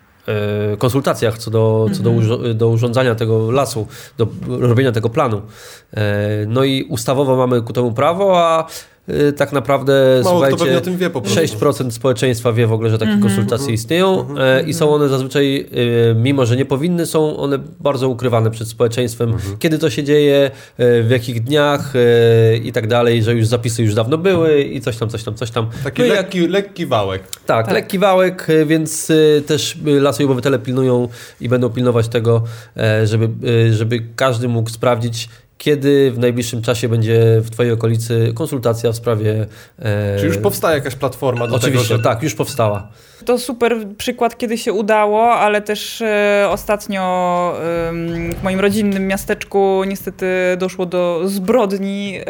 konsultacjach co, do, co do, urzo- do urządzania tego lasu, do robienia tego planu. No i ustawowo mamy ku temu prawo, a tak naprawdę Mało kto pewnie słuchajcie, o tym wie po prostu. 6% społeczeństwa wie w ogóle, że takie Mhm. konsultacje istnieją e, i są one zazwyczaj, e, mimo że nie powinny, są one bardzo ukrywane przed społeczeństwem. Mhm. Kiedy to się dzieje, e, w jakich dniach e, i tak dalej, że już zapisy już dawno były i coś tam, coś tam, coś tam. Taki No i jak, lekki, lekki wałek. tak, lekki wałek, więc też lasy i obywatele pilnują i będą pilnować tego, żeby, żeby każdy mógł sprawdzić, kiedy w najbliższym czasie będzie w Twojej okolicy konsultacja w sprawie. e, Czy już powstaje jakaś platforma do Oczywiście, tego, że... tak, już powstała. To super przykład, kiedy się udało, ale też e, ostatnio em, w moim rodzinnym miasteczku niestety doszło do zbrodni e,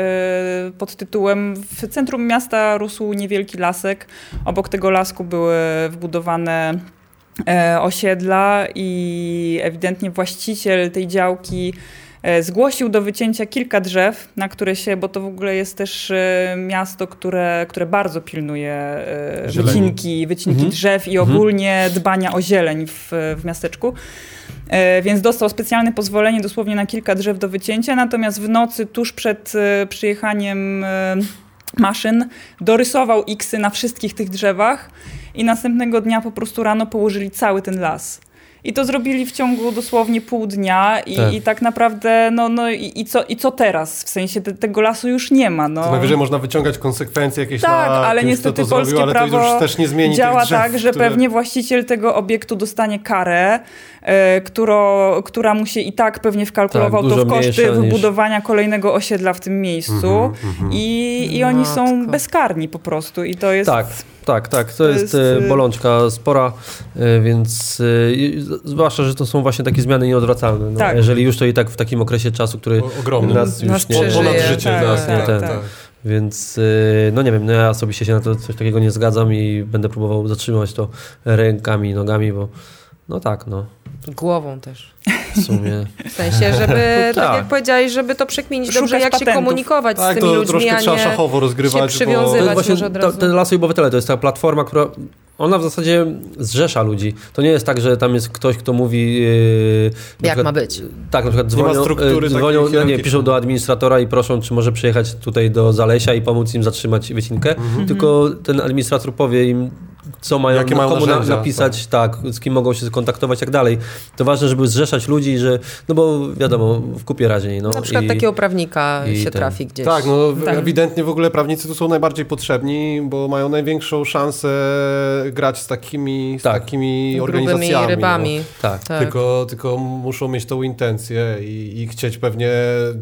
pod tytułem w centrum miasta rósł niewielki lasek. Obok tego lasku były wbudowane e, osiedla i ewidentnie właściciel tej działki e, zgłosił do wycięcia kilka drzew, na które się, bo to w ogóle jest też e, miasto, które, które bardzo pilnuje e, Zieleni. wycinki, wycinki Mhm. drzew i ogólnie dbania o zieleń w, w miasteczku. E, Więc dostał specjalne pozwolenie dosłownie na kilka drzew do wycięcia, natomiast w nocy tuż przed e, przyjechaniem e, maszyn dorysował Xy na wszystkich tych drzewach i następnego dnia po prostu rano położyli cały ten las. I to zrobili w ciągu dosłownie pół dnia i Tak. i tak naprawdę, no, no i, i, co, i co teraz? W sensie te, tego lasu już nie ma. No. To najwyżej można wyciągać konsekwencje jakieś Tak, na ale kimś, niestety to polskie zrobił, ale to prawo już też nie zmieni działa drzew, tak, że które... pewnie właściciel tego obiektu dostanie karę, e, którą, która mu się i tak pewnie wkalkulował Tak, to w koszty niż- wybudowania kolejnego osiedla w tym miejscu i, i oni są bezkarni po prostu i to jest... Tak, tak, tak. To, to jest, jest, e, y- bolączka spora, e, więc e, zwłaszcza, że to są właśnie takie zmiany nieodwracalne. No, Tak. Jeżeli już to i tak w takim okresie czasu, który ogromny. nas już Nas nie... przeżyje. Ponad życie Tak, nas, nie? tak, ten. tak. Więc no nie wiem, no ja osobiście się na to coś takiego nie zgadzam i będę próbował zatrzymać to rękami i nogami, bo no tak, no Głową też. w sumie. W sensie, żeby, tak. tak. jak powiedziałeś, żeby to przekminić dobrze, Szukać jak się patentów. komunikować Tak, z tymi to ludźmi, troszkę a trzeba nie... szachowo rozgrywać, się bo... To przywiązywać. jest właśnie może od ta, razu. te Lasy i Obywatele, to jest ta platforma, która ona w zasadzie zrzesza ludzi. To nie jest tak, że tam jest ktoś, kto mówi... Yy, Jak przykład- ma być. Tak, na przykład Nie ma dzwonią, struktury e, dzwonią no nie, piszą do administratora i proszą, czy może przyjechać tutaj do Zalesia i pomóc im zatrzymać wycinkę. Tylko ten administrator powie im, co mają, Jakie mają komu na, narzędzia, napisać, tak. z kim mogą się skontaktować i tak dalej. To ważne, żeby zrzeszać ludzi, że, no bo wiadomo, w kupie raźniej. No, Na przykład i, takiego prawnika i się ten- trafi gdzieś. Tak, no Tak. ewidentnie w ogóle prawnicy tu są najbardziej potrzebni, bo mają największą szansę grać z takimi, z Tak. takimi organizacjami. rybami. No. Tak. Tak. Tylko, tylko muszą mieć tą intencję i, i chcieć pewnie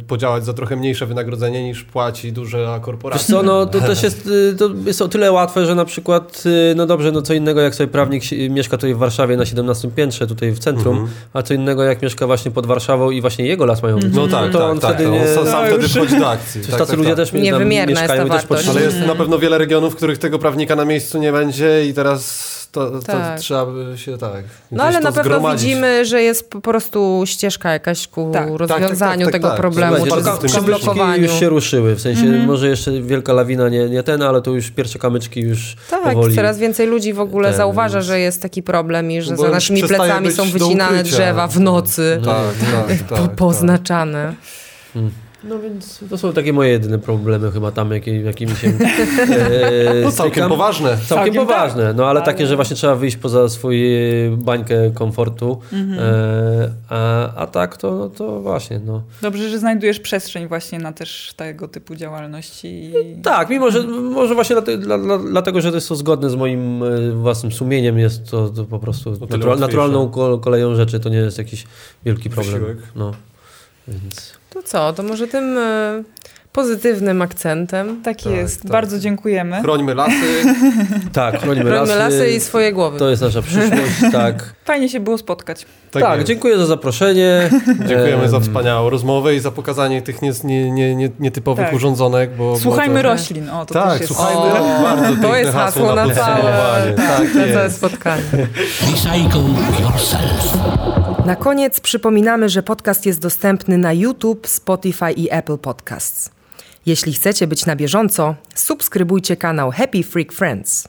podziałać za trochę mniejsze wynagrodzenie niż płaci duża Wiesz korporacja. co, no to też jest, y, to jest o tyle łatwe, że na przykład, y, no dobrze, no co innego jak sobie prawnik mieszka tutaj w Warszawie na 17 piętrze, tutaj w centrum, Mhm. a co innego jak mieszka właśnie pod Warszawą i właśnie jego las mają być. No tak, to tak, on tak. wtedy to nie... on sam, No wtedy wchodzi do akcji. Przecież Tak, tacy tak, ludzie tak. też Niewymierna jest ta mieszkają i też wartość. potrzebują. Ale jest na pewno wiele regionów, w których tego prawnika na miejscu nie będzie i teraz to, to Tak. trzeba by się tak. No ale na pewno zgromadzić. widzimy, że jest po prostu ścieżka jakaś ku Tak. rozwiązaniu tak, tak, tego tak. problemu, Słuchajcie, czy zablokowaniu. już się ruszyły, w sensie może jeszcze wielka lawina nie, nie ten, ale to już pierwsze kamyczki już Tak, powoli. coraz więcej ludzi w ogóle Ten, zauważa, że jest taki problem i że za naszymi plecami są wycinane drzewa w nocy, Tak, tak, tak, po, tak. No więc to są takie moje jedyne problemy chyba tam, jakie, jakimi się e, No całkiem poważne. Całkiem Całkiem poważne, no ale Ale- takie, że właśnie trzeba wyjść poza swoją bańkę komfortu, e, a, a tak to, no to właśnie, no. Dobrze, że znajdujesz przestrzeń właśnie na też tego typu działalności. I... Tak, mimo że może właśnie dla, dla, dlatego, że to jest to zgodne z moim e, własnym sumieniem, jest to, to po prostu łatwiejsze. naturalną ko- koleją rzeczy, to nie jest jakiś wielki problem. Wysiłek. No. Więc... To co, to może tym e, pozytywnym akcentem Tak Tak, jest. tak. Bardzo dziękujemy. Chrońmy lasy. Tak, chronimy chronimy lasy. lasy i swoje głowy. To jest nasza przyszłość, tak. Fajnie się było spotkać. Tak, jest. dziękuję za zaproszenie. Dziękujemy za wspaniałą rozmowę i za pokazanie tych nie, nie, nie, nie, nietypowych Tak. urządzonek. Bo, Słuchajmy bo to... roślin. O, to Tak, też jest... słuchajmy. O, bardzo to jest hasło hasło na na całe, tak, Tak na całe jest. spotkanie. Recycle yourself. Na koniec przypominamy, że podcast jest dostępny na YouTube, Spotify i Apple Podcasts. Jeśli chcecie być na bieżąco, subskrybujcie kanał Happy Freak Friends.